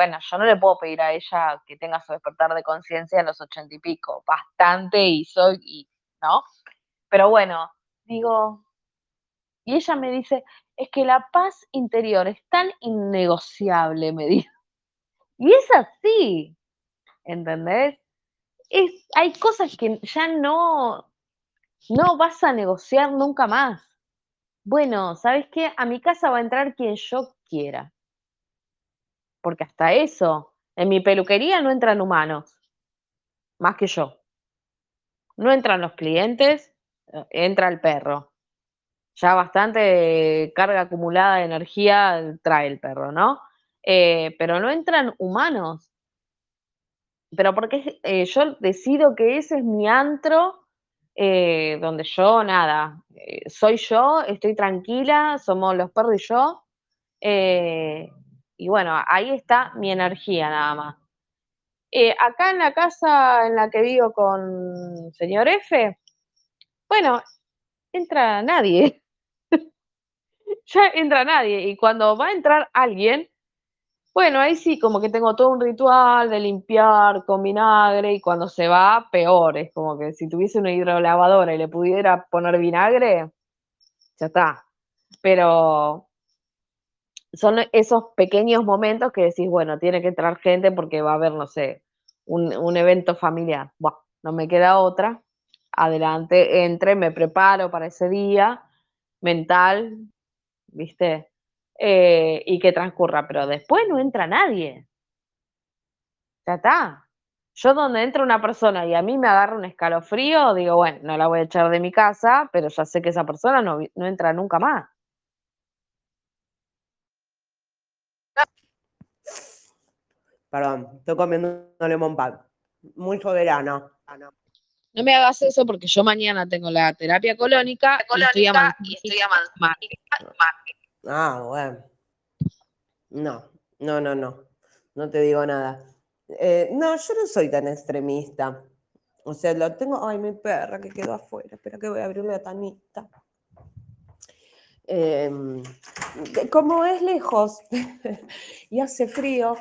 Bueno, yo no le puedo pedir a ella que tenga su despertar de conciencia en los ochenta y pico, bastante y soy, y, ¿no? Pero bueno, digo, y ella me dice, es que la paz interior es tan innegociable, me dijo. <laughs> Y es así, ¿entendés? Es, hay cosas que ya no, no vas a negociar nunca más. Bueno, ¿sabes qué? A mi casa va a entrar quien yo quiera. Porque hasta eso, en mi peluquería no entran humanos, más que yo. No entran los clientes, eh, entra el perro. Ya bastante carga acumulada de energía trae el perro, ¿no? Eh, pero no entran humanos. Pero porque eh, yo decido que ese es mi antro donde yo, nada, soy yo, estoy tranquila, somos los perros y yo. Y bueno, ahí está mi energía nada más. Eh, acá en la casa en la que vivo con señor F, bueno, entra nadie. <laughs> ya entra nadie. Y cuando va a entrar alguien, bueno, ahí sí, como que tengo todo un ritual de limpiar con vinagre y cuando se va, peor. Es como que si tuviese una hidrolavadora y le pudiera poner vinagre, ya está. Pero son esos pequeños momentos que decís, bueno, tiene que entrar gente porque va a haber, no sé, un, un evento familiar. Buah, no me queda otra. Adelante, entre, me preparo para ese día, mental, ¿viste? Eh, y que transcurra, pero después no entra nadie. Ya está. Yo donde entra una persona y a mí me agarra un escalofrío, digo, bueno, no la voy a echar de mi casa, pero ya sé que esa persona no, no entra nunca más. Perdón, estoy comiendo un lemon pan. Muy soberano. No me hagas eso porque yo mañana tengo la terapia colónica, y estoy Colónica avanzando. y estoy avanzando. Ah, bueno. No, no, no, no. No te digo nada. Eh, no, yo no soy tan extremista. O sea, lo tengo. Ay, mi perra que quedó afuera. Espera que voy a abrir una tanita. Eh, como es lejos <laughs> y hace frío,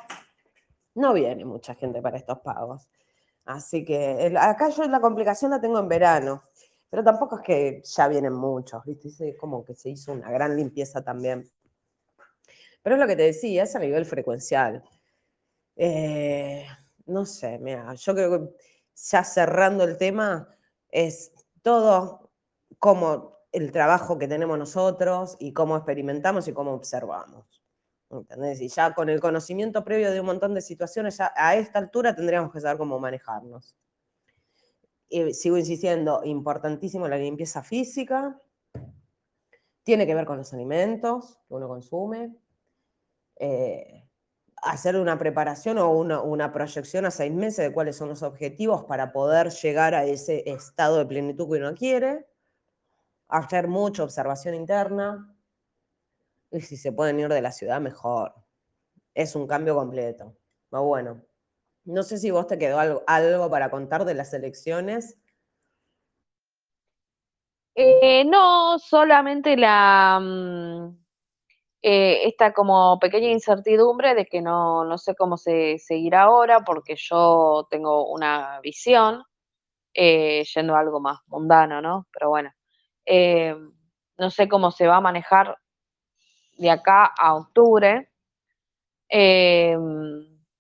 no viene mucha gente para estos pagos. Así que acá yo la complicación la tengo en verano, pero tampoco es que ya vienen muchos, ¿viste? Es como que se hizo una gran limpieza también. Pero es lo que te decía, es a nivel frecuencial. Eh, no sé, mira, yo creo que ya cerrando el tema, es todo como el trabajo que tenemos nosotros y cómo experimentamos y cómo observamos. ¿Entendés? Y ya con el conocimiento previo de un montón de situaciones, ya a esta altura tendríamos que saber cómo manejarnos. Sigo insistiendo, importantísimo la limpieza física, tiene que ver con los alimentos que uno consume, eh, hacer una preparación o una proyección a seis meses de cuáles son los objetivos para poder llegar a ese estado de plenitud que uno quiere, hacer mucha observación interna, y si se pueden ir de la ciudad, mejor. Es un cambio completo. Pero bueno, no sé si vos te quedó algo, algo para contar de las elecciones. Eh, no, solamente la mm, eh, esta como pequeña incertidumbre de que no, no sé cómo se seguirá ahora, porque yo tengo una visión, eh, yendo a algo más mundano, ¿no? Pero bueno, eh, no sé cómo se va a manejar de acá a octubre, eh,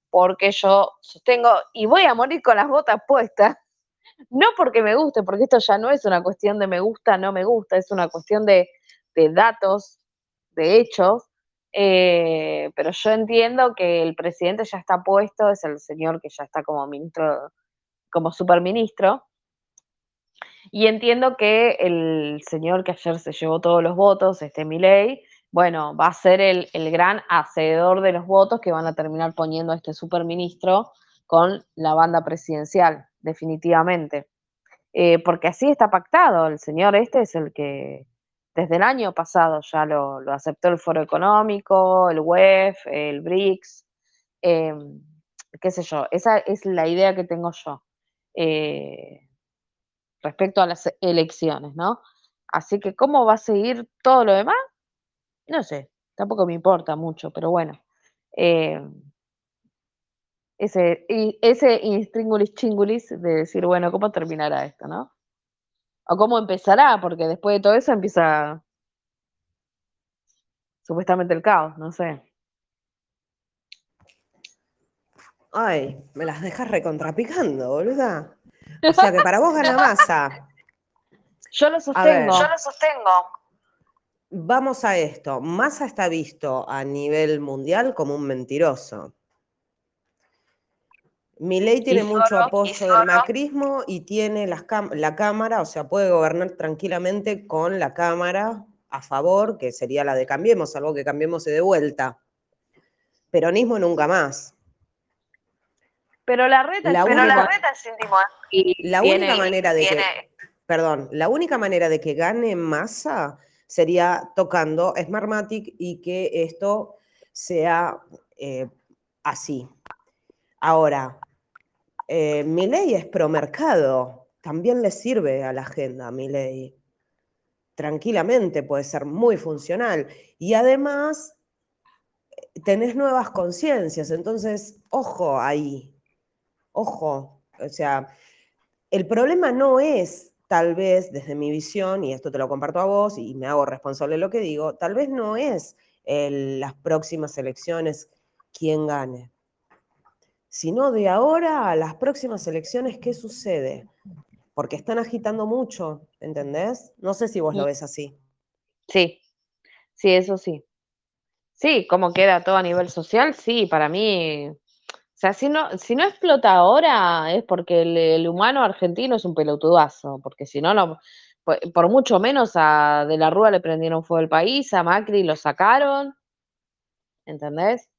porque yo sostengo, y voy a morir con las botas puestas, no porque me guste, porque esto ya no es una cuestión de me gusta, no me gusta, es una cuestión de, de datos, de hechos, eh, pero yo entiendo que el presidente ya está puesto, es el señor que ya está como ministro, como superministro, y entiendo que el señor que ayer se llevó todos los votos, este Milei, bueno, va a ser el, gran hacedor de los votos que van a terminar poniendo a este superministro con la banda presidencial, definitivamente. Eh, porque así está pactado, el señor este es el que desde el año pasado ya lo, lo aceptó el Foro Económico, el WEF, el BRICS, eh, qué sé yo, esa es la idea que tengo yo. Eh, respecto a las elecciones, ¿no? Así que cómo va a seguir todo lo demás, no sé, tampoco me importa mucho, pero bueno. Eh, ese, y ese chingulis de decir, bueno, ¿cómo terminará esto, no? O cómo empezará, porque después de todo eso empieza supuestamente el caos, no sé. Ay, me las dejas recontrapicando, boluda. O sea que para vos gana masa. <laughs> Yo lo sostengo. Yo lo sostengo. Vamos a esto. Massa está visto a nivel mundial como un mentiroso. Milei tiene mucho apoyo del macrismo y tiene las la Cámara, o sea, puede gobernar tranquilamente con la Cámara a favor, que sería la de Cambiemos, salvo que Cambiemos se dé vuelta. Peronismo nunca más. Pero la reta La es Pero única- la reta es La única manera de que, perdón, la única manera de que gane masa sería tocando Smartmatic y que esto sea eh, así. Ahora, eh, Milei es promercado, también le sirve a la agenda Milei. Tranquilamente puede ser muy funcional. Y además, eh, tenés nuevas conciencias, entonces, ojo ahí, ojo. O sea, el problema no es, tal vez, desde mi visión, y esto te lo comparto a vos y me hago responsable de lo que digo, tal vez no es el- las próximas elecciones quién gane, sino de ahora a las próximas elecciones qué sucede, porque están agitando mucho, ¿entendés? No sé si vos lo ves así. Sí, sí, eso sí. Sí, cómo queda todo a nivel social, sí, para mí. O sea, si no, si no explota ahora es porque el, el humano argentino es un pelotudazo, porque si no, no, por, por mucho menos a De la Rúa le prendieron fuego el país, a Macri lo sacaron, ¿entendés?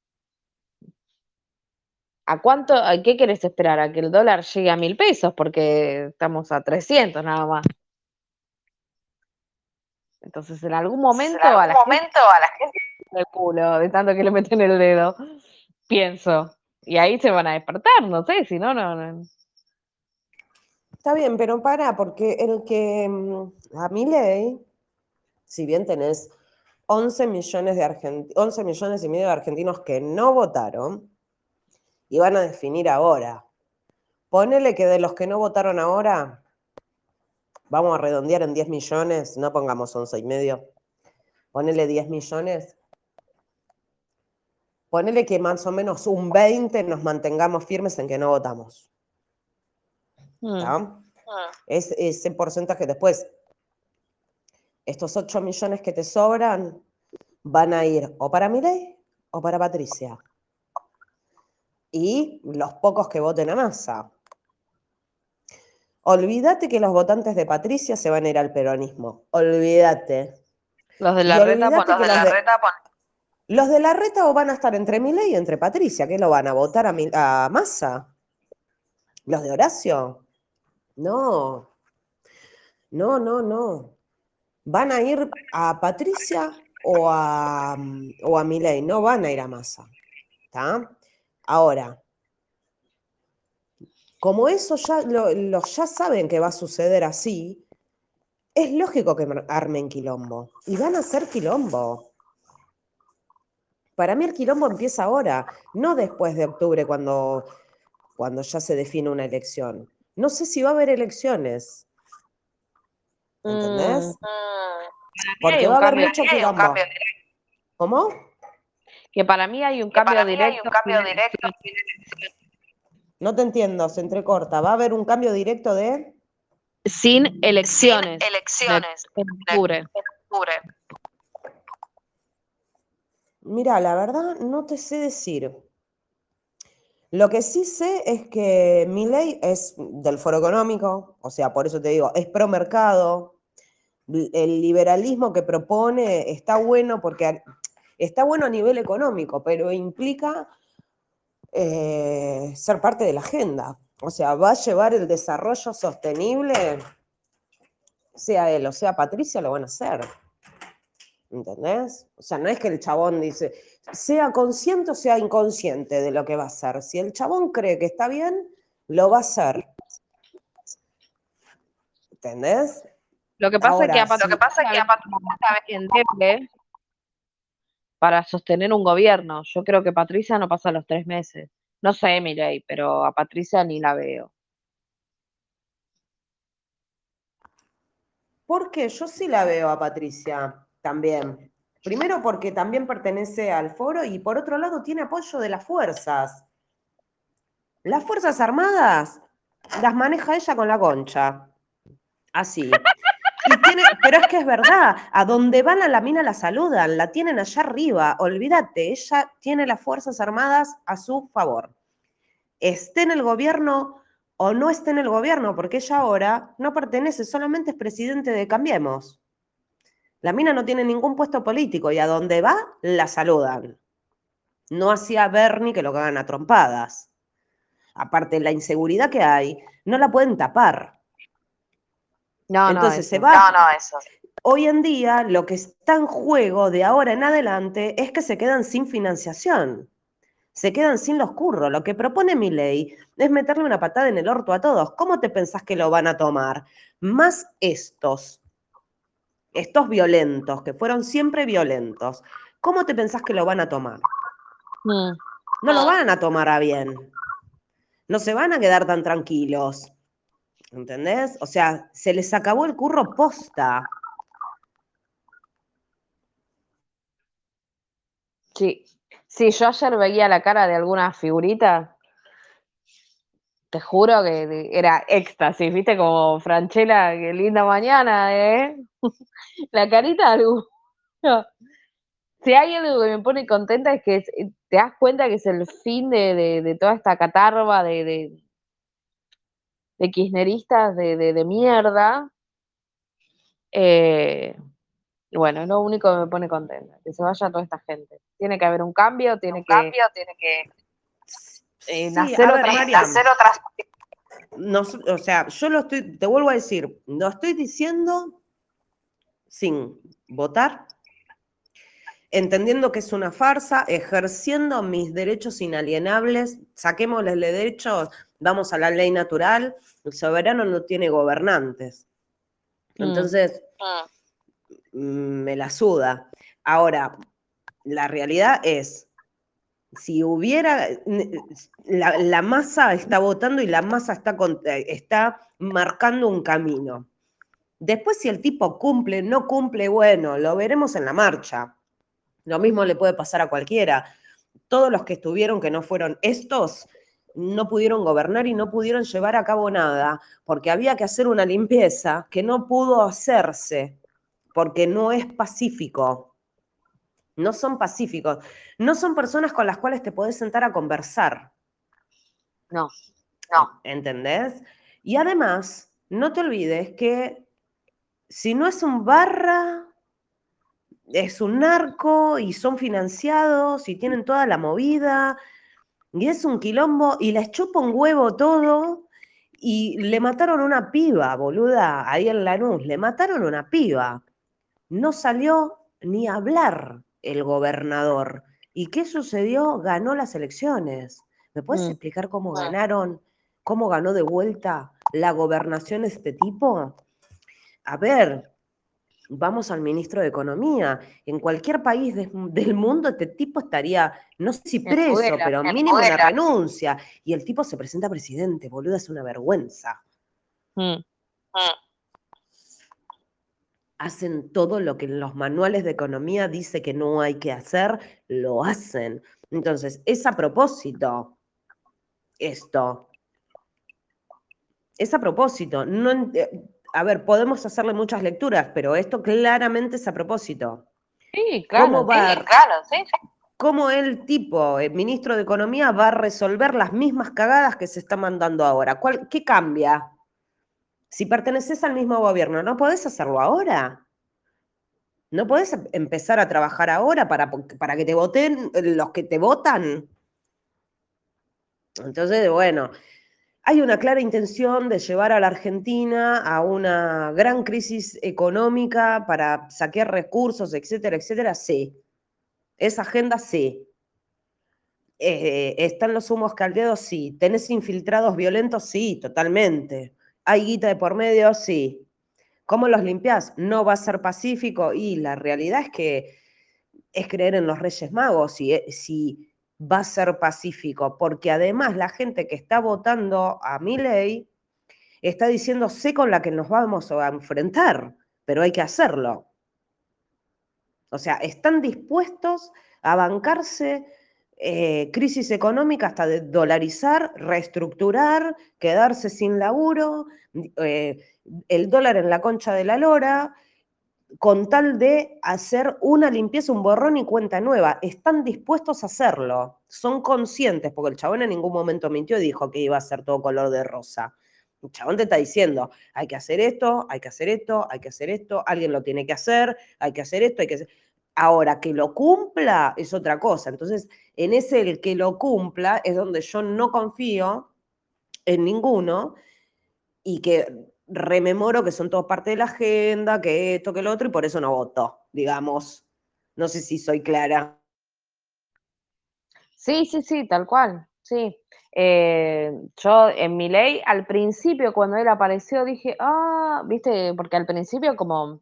¿A cuánto, a qué querés esperar? ¿A que el dólar llegue a mil pesos? Porque estamos a 300 nada más. Entonces, en algún momento en a algún la gente momento a la gente el culo de tanto que le meten el dedo, pienso. Y ahí se van a despertar, no sé, si no, no. Está bien, pero para, porque el que mm, a mi ley, si bien tenés 11 millones, de argent- 11 millones y medio de argentinos que no votaron y van a definir ahora. Ponele que de los que no votaron ahora, vamos a redondear en 10 millones, no pongamos 11 y medio, ponele 10 millones. Ponele que más o menos un 20 nos mantengamos firmes en que no votamos. Mm. ¿tá? Mm. Es ese porcentaje después. Estos 8 millones que te sobran van a ir o para Milei o para Patricia. Y los pocos que voten a Massa. Olvídate que los votantes de Patricia se van a ir al peronismo. Olvídate. Los de la reta, bueno, que de los la de- reta pon- Los de la reta o van a estar entre Milei y entre Patricia, que lo van a votar a, Massa. Los de Horacio. No. No, no, no. Van a ir a Patricia o a, o a Milei, no van a ir a Massa. ¿Está? Ahora, como eso ya, lo, ya saben que va a suceder así, es lógico que armen quilombo. Y van a hacer quilombo. Para mí el quilombo empieza ahora, no después de octubre cuando, cuando ya se define una elección. No sé si va a haber elecciones. ¿Entendés? Mm, hay Porque va a haber mucho quilombo. ¿Cómo? que para mí hay un Que cambio directo. un cambio sin- directo. No te entiendo, se entrecorta. ¿Va a haber un cambio directo de...? Sin Sin elecciones. elecciones en octubre. en octubre. Mira, la verdad no te sé decir. Lo que sí sé es que mi ley es del foro económico, o sea, por eso te digo, es pro mercado. El liberalismo que propone está bueno porque está bueno a nivel económico, pero implica eh, ser parte de la agenda. O sea, va a llevar el desarrollo sostenible, sea él o sea Patricia, lo van a hacer. ¿Entendés? O sea, no es que el chabón dice, sea consciente o sea inconsciente de lo que va a hacer. Si el chabón cree que está bien, lo va a hacer. ¿Entendés? Lo que pasa es que Ahora, a Patricia Lo que pasa es que para sostener un gobierno. Yo creo que Patricia no pasa los tres meses. No sé, Milei, pero a Patricia ni la veo. Porque yo sí la veo a Patricia también. Primero porque también pertenece al foro y por otro lado tiene apoyo de las fuerzas. Las Fuerzas Armadas las maneja ella con la concha. Así. Pero es que es verdad, a donde van a la mina la saludan, la tienen allá arriba. Olvídate, ella tiene las Fuerzas Armadas a su favor. Esté en el gobierno o no esté en el gobierno, porque ella ahora no pertenece, solamente es presidente de Cambiemos. La mina no tiene ningún puesto político y a donde va la saludan. No hacía Bernie que lo cagan a trompadas. Aparte, la inseguridad que hay, no la pueden tapar. No, Entonces no, se va. No, no, eso. Hoy en día, lo que está en juego de ahora en adelante es que se quedan sin financiación. Se quedan sin los curros. Lo que propone mi ley es meterle una patada en el orto a todos. ¿Cómo te pensás que lo van a tomar? Más estos, estos violentos, que fueron siempre violentos. ¿Cómo te pensás que lo van a tomar? Mm. No lo van a tomar a bien. No se van a quedar tan tranquilos. ¿Entendés? O sea, se les acabó el curro posta. Sí. Sí, yo ayer veía la cara de alguna figurita. Te juro que era éxtasis, ¿viste? Como Franchella, qué linda mañana, ¿eh? <laughs> La carita de alguno. <laughs> Si hay algo que me pone contenta es que es- te das cuenta que es el fin de, de- de toda esta catarba de, de, de kirchneristas de, mierda. Eh, y bueno, es lo único que me pone contenta, que se vaya toda esta gente. Tiene que haber un cambio, tiene Un que cambio tiene que eh, Sí, ver, hacer otras nos- o sea, yo lo estoy, te vuelvo a decir, lo estoy diciendo sin votar, entendiendo que es una farsa, ejerciendo mis derechos inalienables, saquémosle derechos, vamos a la ley natural, el soberano no tiene gobernantes. Mm. Entonces, Mm, mm, me la suda. Ahora, la realidad es, si hubiera, la, masa está votando y la masa está, eh, está marcando un camino. Después, si el tipo cumple, no cumple, bueno, lo veremos en la marcha. Lo mismo le puede pasar a cualquiera. Todos los que estuvieron, que no fueron estos, no pudieron gobernar y no pudieron llevar a cabo nada, porque había que hacer una limpieza que no pudo hacerse, porque no es pacífico. No son pacíficos. No son personas con las cuales te podés sentar a conversar. No. No. ¿Entendés? Y además, no te olvides que si no es un barra, es un narco y son financiados y tienen toda la movida y es un quilombo y les chupa un huevo todo y le mataron una piba, boluda, ahí en Lanús, le mataron una piba. No salió ni a hablar el gobernador. ¿Y qué sucedió? Ganó las elecciones. ¿Me puedes Mm. explicar cómo Ah. ganaron, cómo ganó de vuelta la gobernación este tipo? a ver, vamos al ministro de Economía. En cualquier país de- del mundo este tipo estaría, no sé si preso, Tudela, pero mínimo una Tudela. renuncia. Y el tipo se presenta presidente, boludo, es una vergüenza. Mm. Hacen todo lo que en los manuales de economía dice que no hay que hacer, lo hacen. Entonces, es a propósito esto. Es a propósito. No, eh, a ver, podemos hacerle muchas lecturas, pero esto claramente es a propósito. Sí, claro. ¿Cómo va, Sí, claro, sí, sí. cómo el tipo, el ministro de Economía, va a resolver las mismas cagadas que se está mandando ahora? ¿Cuál, ¿Qué cambia? Si perteneces al mismo gobierno, ¿no podés hacerlo ahora? ¿No podés em- empezar a trabajar ahora para, para que te voten los que te votan? Entonces, bueno, hay una clara intención de llevar a la Argentina a una gran crisis económica para saquear recursos, etcétera, etcétera. Sí. Esa agenda, sí. Eh, ¿Están los humos caldeados? Sí. ¿Tenés infiltrados violentos? Sí, totalmente. ¿Hay guita de por medio? Sí. ¿Cómo los limpiás? No va a ser pacífico y la realidad es que es creer en los Reyes Magos si, e- si va a ser pacífico, porque además la gente que está votando a mi ley está diciendo sé con la que nos vamos a enfrentar, pero hay que hacerlo. O sea, están dispuestos a bancarse eh, crisis económica hasta de dolarizar, reestructurar, quedarse sin laburo, eh, el dólar en la concha de la lora, con tal de hacer una limpieza, un borrón y cuenta nueva. Están dispuestos a hacerlo, son conscientes, porque el chabón en ningún momento mintió y dijo que iba a ser todo color de rosa. El chabón te está diciendo, hay que hacer esto, hay que hacer esto, hay que hacer esto, alguien lo tiene que hacer, hay que hacer esto, hay que hacer... Ahora, que lo cumpla es otra cosa. Entonces, en ese el que lo cumpla es donde yo no confío en ninguno y que rememoro que son todos parte de la agenda, que esto, que lo otro, y por eso no voto, digamos. No sé si soy clara. Sí, sí, sí, tal cual, sí. Eh, yo en mi ley, al principio cuando él apareció dije, ah, viste, porque al principio como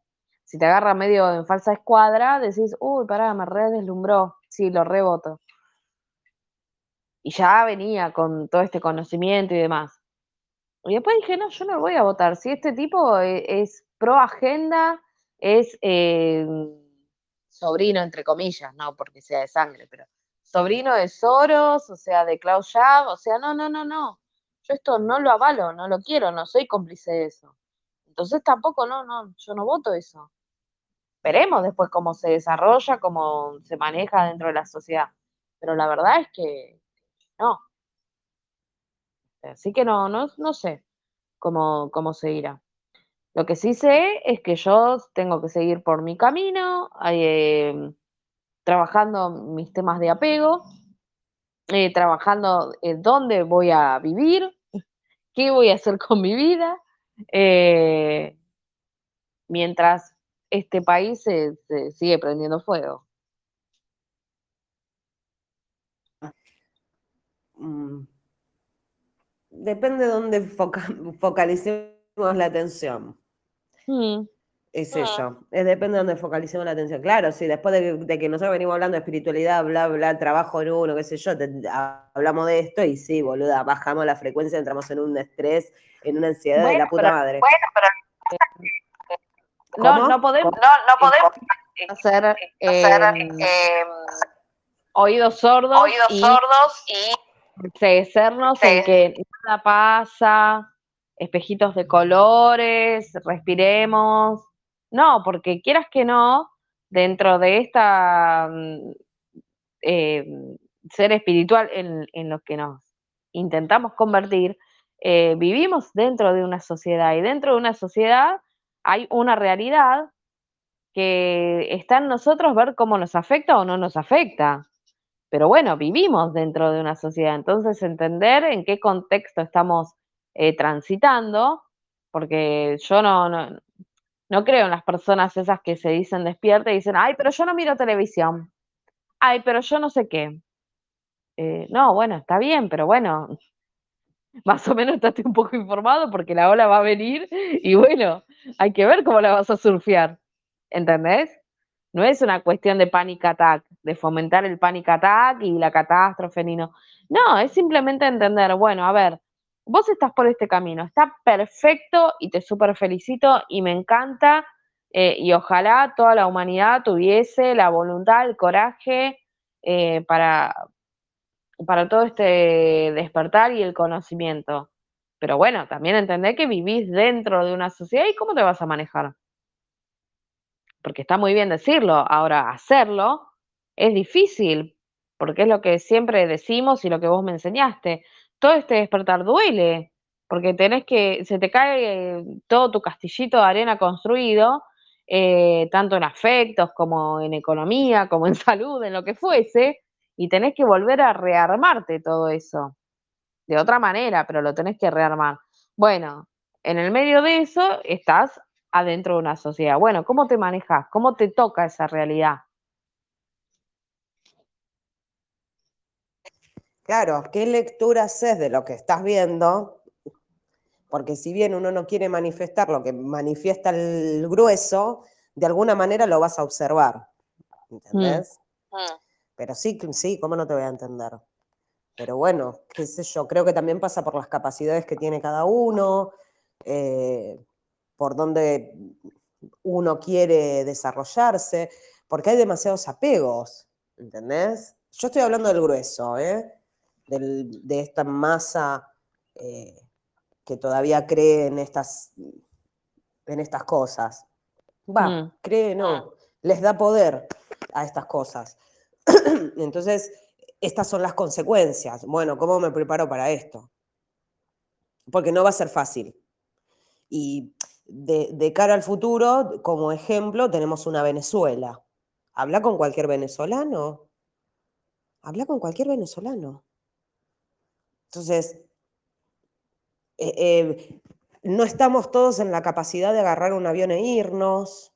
si te agarra medio en falsa escuadra, decís, uy, pará, me re deslumbró, sí, lo reboto. Y ya venía con todo este conocimiento y demás. Y después dije, no, yo no voy a votar. Si este tipo e- es, pro agenda, es eh, sobrino, entre comillas, no porque sea de sangre, pero sobrino de Soros, o sea, de Klaus Schwab, o sea, no, no, no, no. Yo esto no lo avalo, no lo quiero, no soy cómplice de eso. Entonces tampoco, no, no, yo no voto eso. Veremos después cómo se desarrolla, cómo se maneja dentro de la sociedad. Pero la verdad es que no. Así que no, no, no sé cómo, cómo se irá. Lo que sí sé es que yo tengo que seguir por mi camino, eh, trabajando mis temas de apego, eh, trabajando en dónde voy a vivir, qué voy a hacer con mi vida, eh, mientras este país se, se sigue prendiendo fuego. Mm. Depende de dónde foca- <laughs> focalicemos la atención. Mm, Es Ah. eso, es depende de dónde focalicemos la atención. Claro, sí, después de que, de que nosotros venimos hablando de espiritualidad, bla, bla, trabajo en uno, qué sé yo, te- hablamos de esto y sí, boluda, bajamos la frecuencia, entramos en un estrés, en una ansiedad de la puta pero- madre. Bueno, pero No, ¿Cómo? no podemos no, no podemos hacer, hacer eh, eh, oídos sordos oídos y sordos y en que nada pasa, espejitos de colores, respiremos. No, porque quieras que no, dentro de esta mm, eh, ser espiritual en, en lo que nos intentamos convertir, eh, vivimos dentro de una sociedad y dentro de una sociedad hay una realidad que está en nosotros ver cómo nos afecta o no nos afecta. Pero bueno, vivimos dentro de una sociedad, entonces entender en qué contexto estamos eh, transitando, porque yo no, no, no creo en las personas esas que se dicen despiertas y dicen, ay, pero yo no miro televisión, ay, pero yo no sé qué. Eh, no, bueno, está bien, pero bueno, más o menos estate un poco informado porque la ola va a venir y bueno, hay que ver cómo la vas a surfear, ¿entendés? No es una cuestión de panic attack, de fomentar el panic attack y la catástrofe, ni no. No, es simplemente entender, bueno, a ver, vos estás por este camino, está perfecto y te súper felicito y me encanta eh, y ojalá toda la humanidad tuviese la voluntad, el coraje eh, para, para todo este despertar y el conocimiento. Pero bueno, también entender que vivís dentro de una sociedad y cómo te vas a manejar. Porque está muy bien decirlo, ahora hacerlo es difícil, porque es lo que siempre decimos y lo que vos me enseñaste. Todo este despertar duele, porque tenés que, se te cae todo tu castillito de arena construido, eh, tanto en afectos como en economía, como en <laughs> salud, en lo que fuese, y tenés que volver a rearmarte todo eso. De otra manera, pero lo tenés que rearmar. Bueno, en el medio de eso estás adentro de una sociedad. Bueno, ¿cómo te manejas? ¿Cómo te toca esa realidad? Claro, ¿qué lectura haces de lo que estás viendo? Porque si bien uno no quiere manifestar lo que manifiesta el grueso, de alguna manera lo vas a observar. ¿Entendés? Mm. Pero sí, sí, ¿cómo no te voy a entender? Pero bueno, qué sé yo, creo que también pasa por las capacidades que tiene cada uno, eh, por dónde uno quiere desarrollarse, porque hay demasiados apegos, ¿entendés? Yo estoy hablando del grueso, ¿eh? Del- de esta masa eh, que todavía cree en estas, en estas cosas. Va, Mm. cree, no, les da poder a estas cosas. <clears throat> Entonces, estas son las consecuencias. Bueno, ¿cómo me preparo para esto? Porque no va a ser fácil. Y de, cara al futuro, como ejemplo, tenemos una Venezuela. Habla con cualquier venezolano. Habla con cualquier venezolano. Entonces, eh, eh, no estamos todos en la capacidad de agarrar un avión e irnos.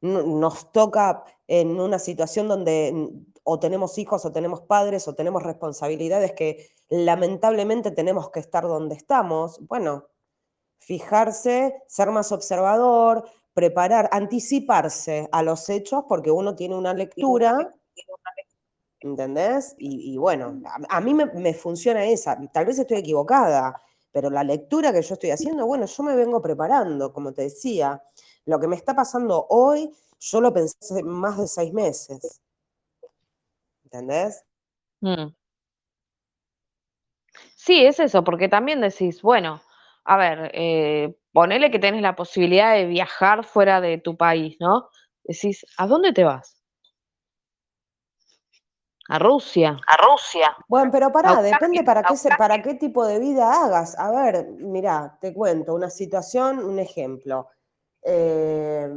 No- Nos toca en una situación donde mm, o tenemos hijos o tenemos padres o tenemos responsabilidades que lamentablemente tenemos que estar donde estamos. Bueno, fijarse, ser más observador, preparar, anticiparse a los hechos porque uno tiene una lectura, ¿entendés? Y, y bueno, a, a mí me, me funciona esa, tal vez estoy equivocada, pero la lectura que yo estoy haciendo, bueno, yo me vengo preparando, como te decía, lo que me está pasando hoy, yo lo pensé hace más de seis meses, ¿entendés? Mm. Sí, es eso, porque también decís, bueno, a ver, eh, ponele que tenés la posibilidad de viajar fuera de tu país, ¿no? Decís, ¿a dónde te vas? A Rusia. A Rusia. Bueno, pero pará, depende para qué, se- para qué tipo de vida hagas. A ver, mirá, te cuento una situación, un ejemplo. Eh,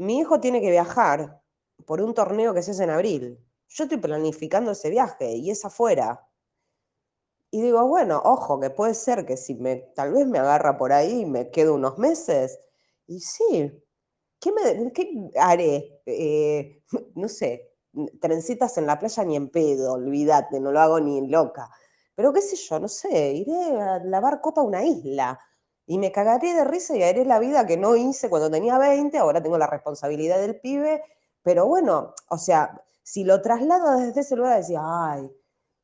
mi hijo tiene que viajar por un torneo que se hace en abril. Yo estoy planificando ese viaje y es afuera. Y digo, bueno, ojo, que puede ser que si me, tal vez me agarra por ahí y me quedo unos meses. Y sí, ¿qué, me, haré? Eh, no sé, trencitas en la playa ni en pedo, olvídate, no lo hago ni loca. Pero qué sé yo, no sé, iré a lavar copa a una isla y me cagaré de risa y haré la vida que no hice cuando tenía 20, ahora tengo la responsabilidad del pibe, pero bueno, o sea, si lo traslado desde ese lugar, decía, ay,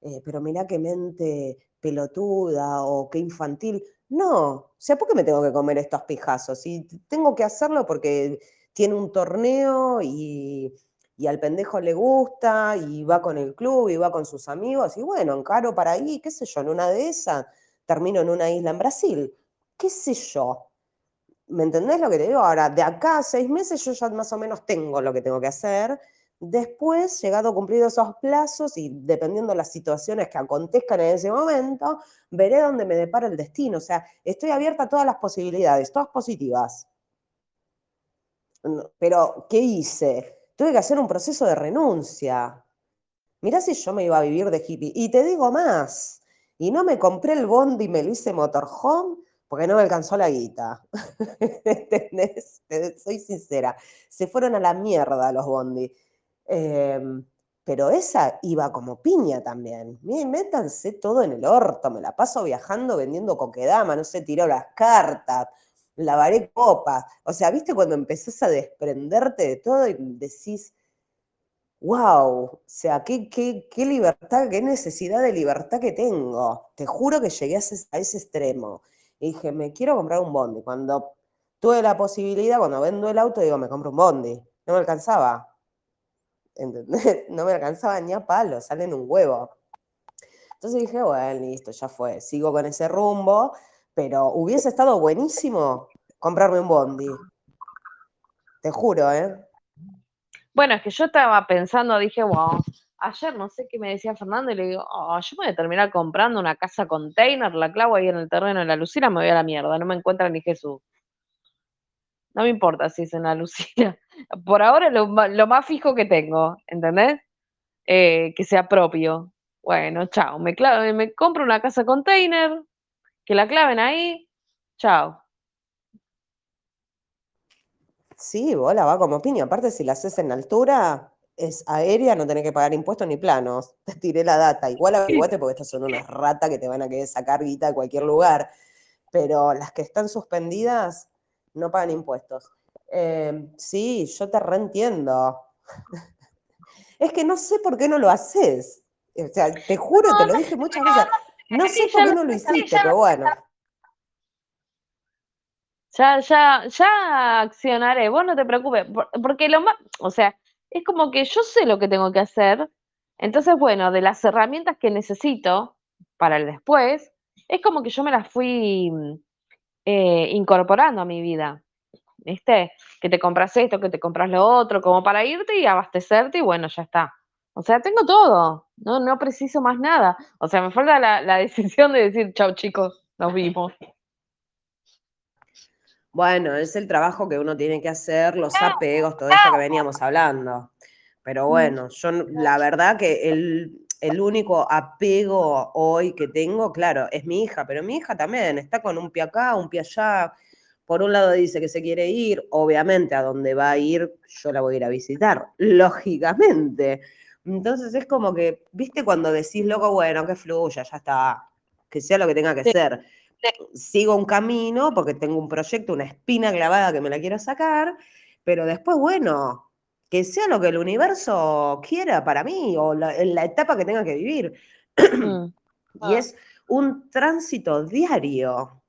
eh, pero mirá qué mente pelotuda o qué infantil. No, o sea, ¿por qué me tengo que comer estos pijazos? Y tengo que hacerlo porque tiene un torneo y, y al pendejo le gusta y va con el club y va con sus amigos y bueno, encaro para ahí, qué sé yo, en una de esas termino en una isla en Brasil, qué sé yo. ¿Me entendés lo que te digo? Ahora, de acá a seis meses yo ya más o menos tengo lo que tengo que hacer. Después, llegado cumplidos esos plazos y dependiendo de las situaciones que acontezcan en ese momento, veré dónde me depara el destino. O sea, estoy abierta a todas las posibilidades, todas positivas. Pero, ¿qué hice? Tuve que hacer un proceso de renuncia. Mirá si yo me iba a vivir de hippie. Y te digo más, y no me compré el bondi y me lo hice motorhome porque no me alcanzó la guita. <laughs> Soy sincera. Se fueron a la mierda los bondi. Eh, pero esa iba como piña también. Miren, métanse todo en el orto, me la paso viajando vendiendo coquedama, no sé, tiro las cartas, lavaré copas. O sea, ¿viste cuando empezás a desprenderte de todo y decís, wow, o sea, qué, qué, qué libertad, qué necesidad de libertad que tengo? Te juro que llegué a a ese extremo. Y dije, me quiero comprar un bondi. Cuando tuve la posibilidad, cuando vendo el auto, digo, me compro un bondi. No me alcanzaba. ¿Entendés? <laughs> No me alcanzaba ni a palo, salen un huevo. Entonces dije, bueno, listo, ya fue. Sigo con ese rumbo, pero hubiese estado buenísimo comprarme un bondi. Te juro, ¿eh? Bueno, es que yo estaba pensando, dije, wow, ayer no sé qué me decía Fernando y le digo, oh, yo me voy a terminar comprando una casa container, la clavo ahí en el terreno de la Lucina, me voy a la mierda, no me encuentra ni Jesús. No me importa si es en la <laughs> Lucina. Por ahora lo, lo más fijo que tengo, ¿entendés? Eh, que sea propio. Bueno, chao. Me, clavo- me compro una casa container, que la claven ahí, chao. Sí, bola, va como piña. Aparte, si la haces en altura, es aérea, no tenés que pagar impuestos ni planos. <laughs> Te tiré la data. Igual averiguate porque estas son unas ratas que te van a querer sacar guita de cualquier lugar. Pero las que están suspendidas no pagan impuestos. Eh, sí, yo te reentiendo. <laughs> Es que no sé por qué no lo haces. O sea, te juro, te lo dije muchas veces. No sé por qué no lo hiciste, pero bueno. Ya, ya, ya accionaré, vos no te preocupes, por- porque lo más, o sea, es como que yo sé lo que tengo que hacer, entonces, bueno, de las herramientas que necesito para el después, es como que yo me las fui mm, eh, incorporando a mi vida, ¿viste? Que te compras esto, que te compras lo otro, como para irte y abastecerte y bueno, ya está. O sea, tengo todo, no, no preciso más nada. O sea, me falta la, la <laughs> decisión de decir, chau chicos, nos vimos. Bueno, es el trabajo que uno tiene que hacer, los apegos, todo esto que veníamos hablando. Pero bueno, yo la verdad que el, el único apego hoy que tengo, claro, es mi hija, pero mi hija también está con un pie acá, un pie allá. Por un lado dice que se quiere ir, obviamente a donde va a ir, yo la voy a ir a visitar, lógicamente. Entonces es como que, viste, cuando decís, loco, bueno, que fluya, ya está, que sea lo que tenga que Sí. ser sigo un camino porque tengo un proyecto, una espina clavada que me la quiero sacar, pero después, bueno, que sea lo que el universo quiera para mí o la, en la etapa que tenga que vivir. Mm. <clears throat> Y es un tránsito diario.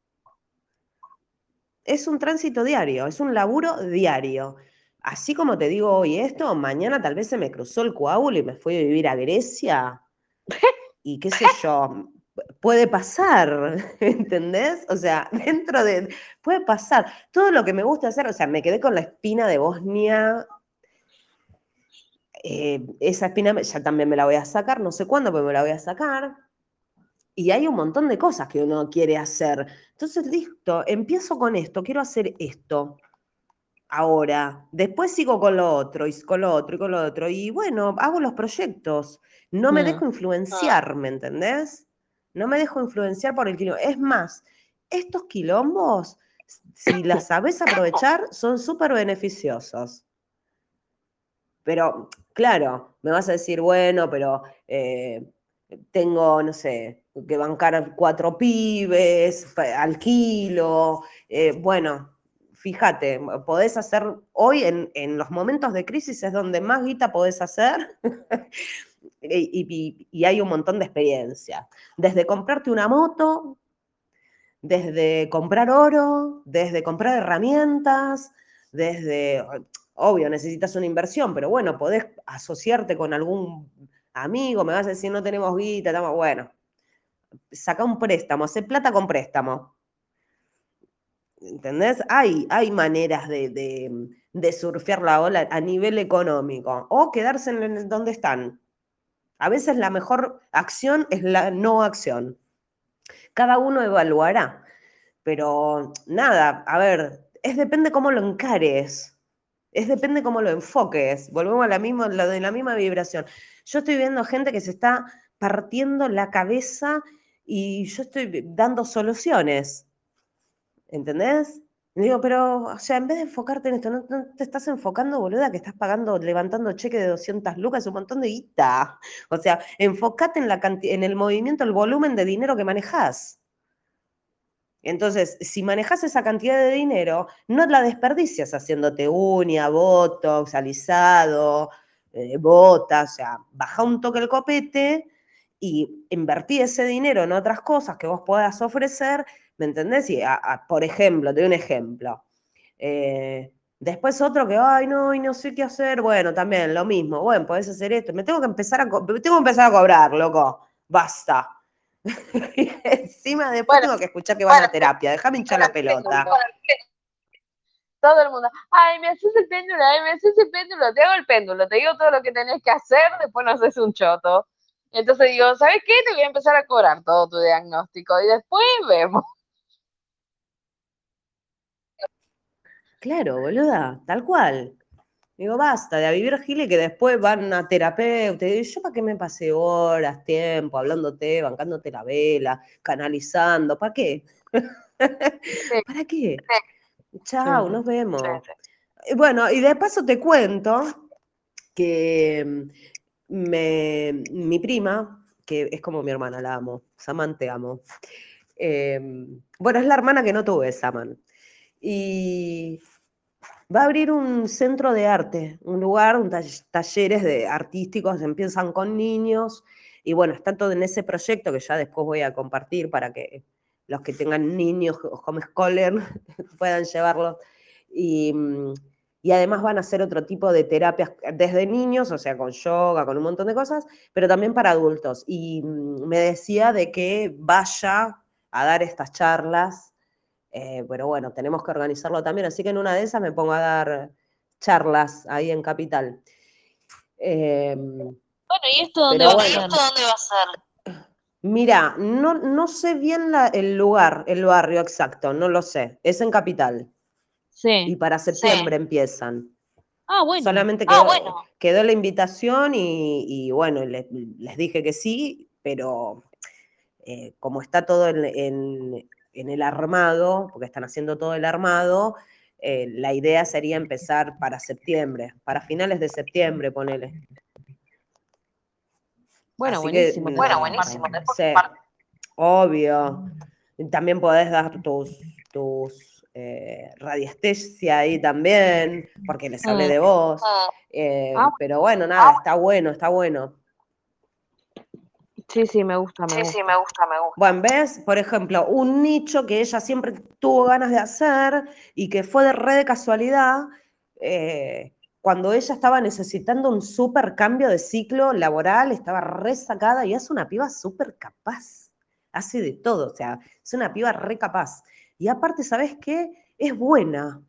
Es un tránsito diario, es un laburo diario. Así como te digo hoy esto, mañana tal vez se me cruzó el coágulo y me fui a vivir a Grecia. <laughs> Y qué sé yo, puede pasar, <laughs> ¿entendés? O sea, <laughs> dentro de, puede pasar. Todo lo que me gusta hacer, o sea, me quedé con la espina de Bosnia. eh, esa espina ya también me la voy a sacar, no sé cuándo, pero me la voy a sacar. Y hay un montón de cosas que uno quiere hacer. Entonces, listo, empiezo con esto, quiero hacer esto ahora. Después sigo con lo otro, y con lo otro, y con lo otro. Y bueno, hago los proyectos. No me Mm. dejo influenciar, ¿me entendés? No me dejo influenciar por el quilombo. Es más, estos quilombos, si las sabes aprovechar, son súper beneficiosos. Pero, claro, me vas a decir, bueno, pero eh, tengo, no sé, que bancar cuatro pibes, pa- alquilo. eh, bueno, fíjate, podés hacer, hoy en, en los momentos de crisis es donde más guita podés hacer <laughs> y, hay un montón de experiencia. Desde comprarte una moto, desde comprar oro, desde comprar herramientas, desde, obvio, necesitas una inversión, pero bueno, podés asociarte con algún amigo, me vas a decir, no tenemos guita, estamos, bueno, saca un préstamo, hace plata con préstamo. ¿Entendés? Hay, hay maneras de, de- de surfear la ola a nivel económico o quedarse en donde están. A veces la mejor acción es la no acción. Cada uno evaluará. Pero nada, a ver, es depende cómo lo encares. Es depende cómo lo enfoques. Volvemos a la misma, la la misma vibración. Yo estoy viendo gente que se está partiendo la cabeza y yo estoy dando soluciones. ¿Entendés? Digo, pero, o sea, en vez de enfocarte en esto, no, te estás enfocando, boluda, que estás pagando, levantando cheque de 200 lucas, un montón de guita. O sea, enfócate en, la en el movimiento, el volumen de dinero que manejas. Entonces, si manejas esa cantidad de dinero, no la desperdicias haciéndote uña, botox, alisado, eh, botas, o sea, baja un toque el copete y invertí ese dinero en otras cosas que vos puedas ofrecer, ¿me entendés? Y, a- a- por ejemplo, te doy un ejemplo. Eh, después otro que, ay, no, y no sé qué hacer. Bueno, también lo mismo. Bueno, podés hacer esto. Me tengo que empezar a, tengo que empezar a cobrar, loco. Basta. <laughs> Y encima después Bueno, tengo que escuchar que van a bueno, terapia. Déjame hinchar la pelota. Todo el mundo, ay, me haces el péndulo, ay, me haces el péndulo, te hago el péndulo, te digo todo lo que tenés que hacer, después no haces un choto. Entonces digo, ¿sabes qué? Te voy a empezar a cobrar todo tu diagnóstico y después vemos. Claro, boluda, tal cual. Digo, basta de a vivir gile que después van a terapeuta. Y yo para qué me pasé horas, tiempo, hablándote, bancándote la vela, canalizando, <laughs> ¿para qué? ¿Para qué? Chao, sí. nos vemos. Bueno, y de paso te cuento que mm, me, mi prima, que es como mi hermana, la amo, Saman te amo. Eh, bueno, es la hermana que no tuve, Saman. Y va a abrir un centro de arte, un lugar, un tall- talleres de artísticos, empiezan con niños. Y bueno, está todo en ese proyecto que ya después voy a compartir para que los que tengan niños o homeschooler <laughs> puedan llevarlos. Y, mm, y además van a hacer otro tipo de terapias desde niños, o sea, con yoga, con un montón de cosas, pero también para adultos. Y mm, me decía de que vaya a dar estas charlas, eh, pero bueno, tenemos que organizarlo también, así que en una de esas me pongo a dar charlas ahí en Capital. Eh, Bueno, ¿y esto dónde va bueno. a ser? dónde va a ser? mira, no, no sé bien la- el lugar, el barrio exacto, no lo sé. Es en Capital y Sí. para septiembre empiezan. Ah, bueno. Solamente Ah, quedó, bueno. quedó la invitación y, y bueno, le- les dije que sí, pero eh, como está todo en, en- en el armado, porque están haciendo todo el armado, eh, la idea sería empezar para septiembre, para finales de septiembre, ponele. Bueno, Así que, buenísimo. Bueno, buenísimo. Sí, obvio. También podés dar tus, tus eh, radiestesia ahí también, porque les hablé Mm. de vos. Ah, eh, Ah. pero bueno, nada, está bueno, está bueno. Sí, sí, me gusta, me Sí, gusta. sí, me gusta, me gusta. Bueno, ves, por ejemplo, un nicho que ella siempre tuvo ganas de hacer y que fue de re de casualidad, eh, cuando ella estaba necesitando un súper cambio de ciclo laboral, estaba re sacada y es una piba súper capaz, hace de todo, o sea, es una piba re capaz. Y aparte, ¿sabes qué? Es buena.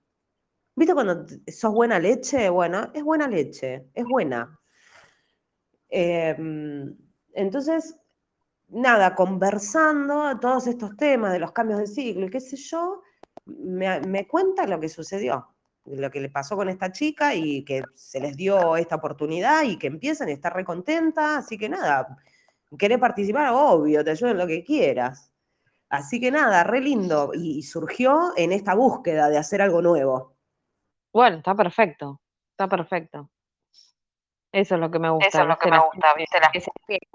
¿Viste cuando sos buena leche? Bueno, es buena leche, es buena. Em, entonces, nada, conversando todos estos temas de los cambios de ciclo y qué sé yo, me, me cuenta lo que sucedió, lo que le pasó con esta chica y que se les dio esta oportunidad y que empiezan y está re contenta, así que nada, querés participar, obvio, te ayudo en lo que quieras. Así que nada, re lindo y, y surgió en esta búsqueda de hacer algo nuevo. Bueno, está perfecto. Está perfecto. Eso es lo que me gusta. Eso es lo que me gusta, ¿viste? La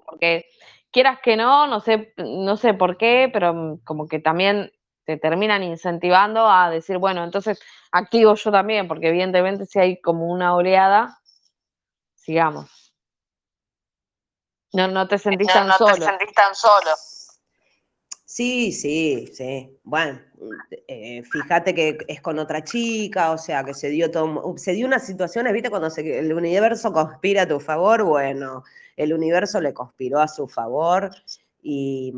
porque quieras que no, no sé, no sé por qué, pero mm, como que también te terminan incentivando a decir, bueno, entonces activo yo también, porque evidentemente si hay como una oleada, sigamos. No, no te sentís No, tan no te solo. sentís tan solo. Sí, sí, sí. Bueno, eh, fíjate que es con otra chica, o sea, que se dio todo, se dio unas situaciones, ¿viste? Cuando se- el universo conspira a tu favor, bueno, el universo le conspiró a su favor y,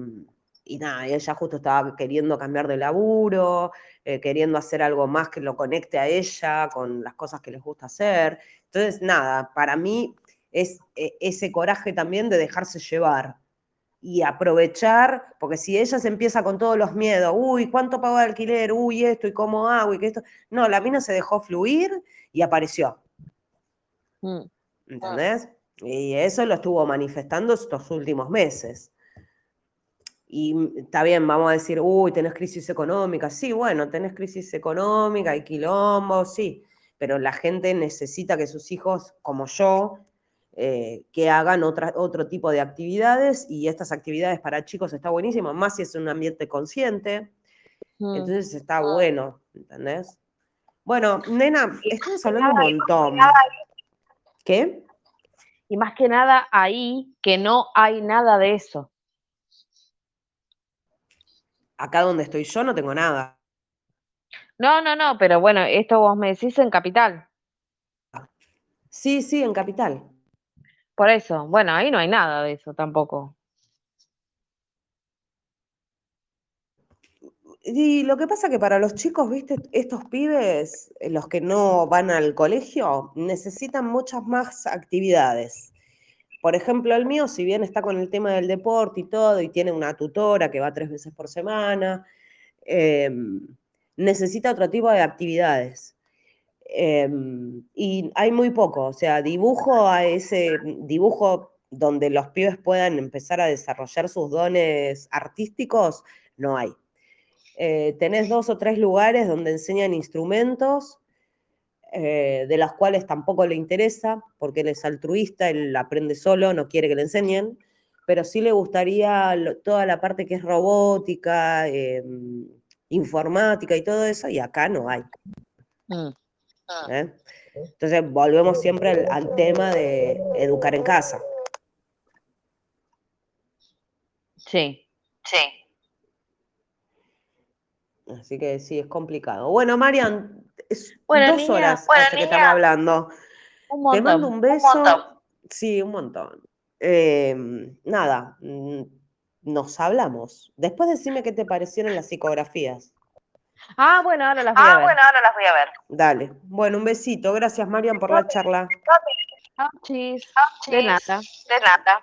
y nada, ella justo estaba queriendo cambiar de laburo, eh, queriendo hacer algo más que lo conecte a ella con las cosas que les gusta hacer. Entonces, nada, para mí es eh, ese coraje también de dejarse llevar y aprovechar, porque si ella se empieza con todos los miedos, uy, ¿cuánto pago de alquiler? Uy, esto, ¿y cómo hago? Y que esto. No, la mina se dejó fluir y apareció, Mm. ¿entendés? Y eso lo estuvo manifestando estos últimos meses. Y está bien, vamos a decir, uy, tenés crisis económica. Sí, bueno, tenés crisis económica, hay quilombo, sí, pero la gente necesita que sus hijos, como yo, eh, que hagan otra, otro tipo de actividades y estas actividades para chicos está buenísimo, más si es un ambiente consciente, Mm. entonces está bueno, ¿entendés? Bueno, nena, estamos hablando un montón. ¿Qué? Y más que nada ahí que no hay nada de eso. Acá donde estoy yo no tengo nada. No, no, no, pero bueno, esto vos me decís en capital. Sí, sí, en Capital. Por eso, bueno, ahí no hay nada de eso tampoco. Y lo que pasa que para los chicos, viste, estos pibes, eh, los que no van al colegio, necesitan muchas más actividades. Por ejemplo, el mío, si bien está con el tema del deporte y todo, y tiene una tutora que va tres veces por semana, em, necesita otro tipo de actividades. Em, y hay muy poco, o sea, dibujo a ese dibujo donde los pibes puedan empezar a desarrollar sus dones artísticos, no hay. Eh, tenés dos o tres lugares donde enseñan instrumentos, eh, de los cuales tampoco le interesa, porque él es altruista, él aprende solo, no quiere que le enseñen, pero sí le gustaría toda la parte que es robótica, em, informática y todo eso, y acá no hay. Mm, ¿eh? Entonces volvemos siempre al, al tema de educar en casa. Sí. Sí. Así que sí, es complicado. Bueno, Marian, es Bueno, dos niña, horas bueno, hace que estamos hablando. Un Te mando montón. un beso. montón. Sí, un montón. Eh, nada, mm, nos hablamos. Después decime qué te parecieron las psicografías. Ah, bueno, ahora las voy a Ah, ver. bueno, ahora las voy a ver. Dale. Bueno, un besito. Gracias, Marian, por la charla. Chau, chis. Chis. De nada. De nada.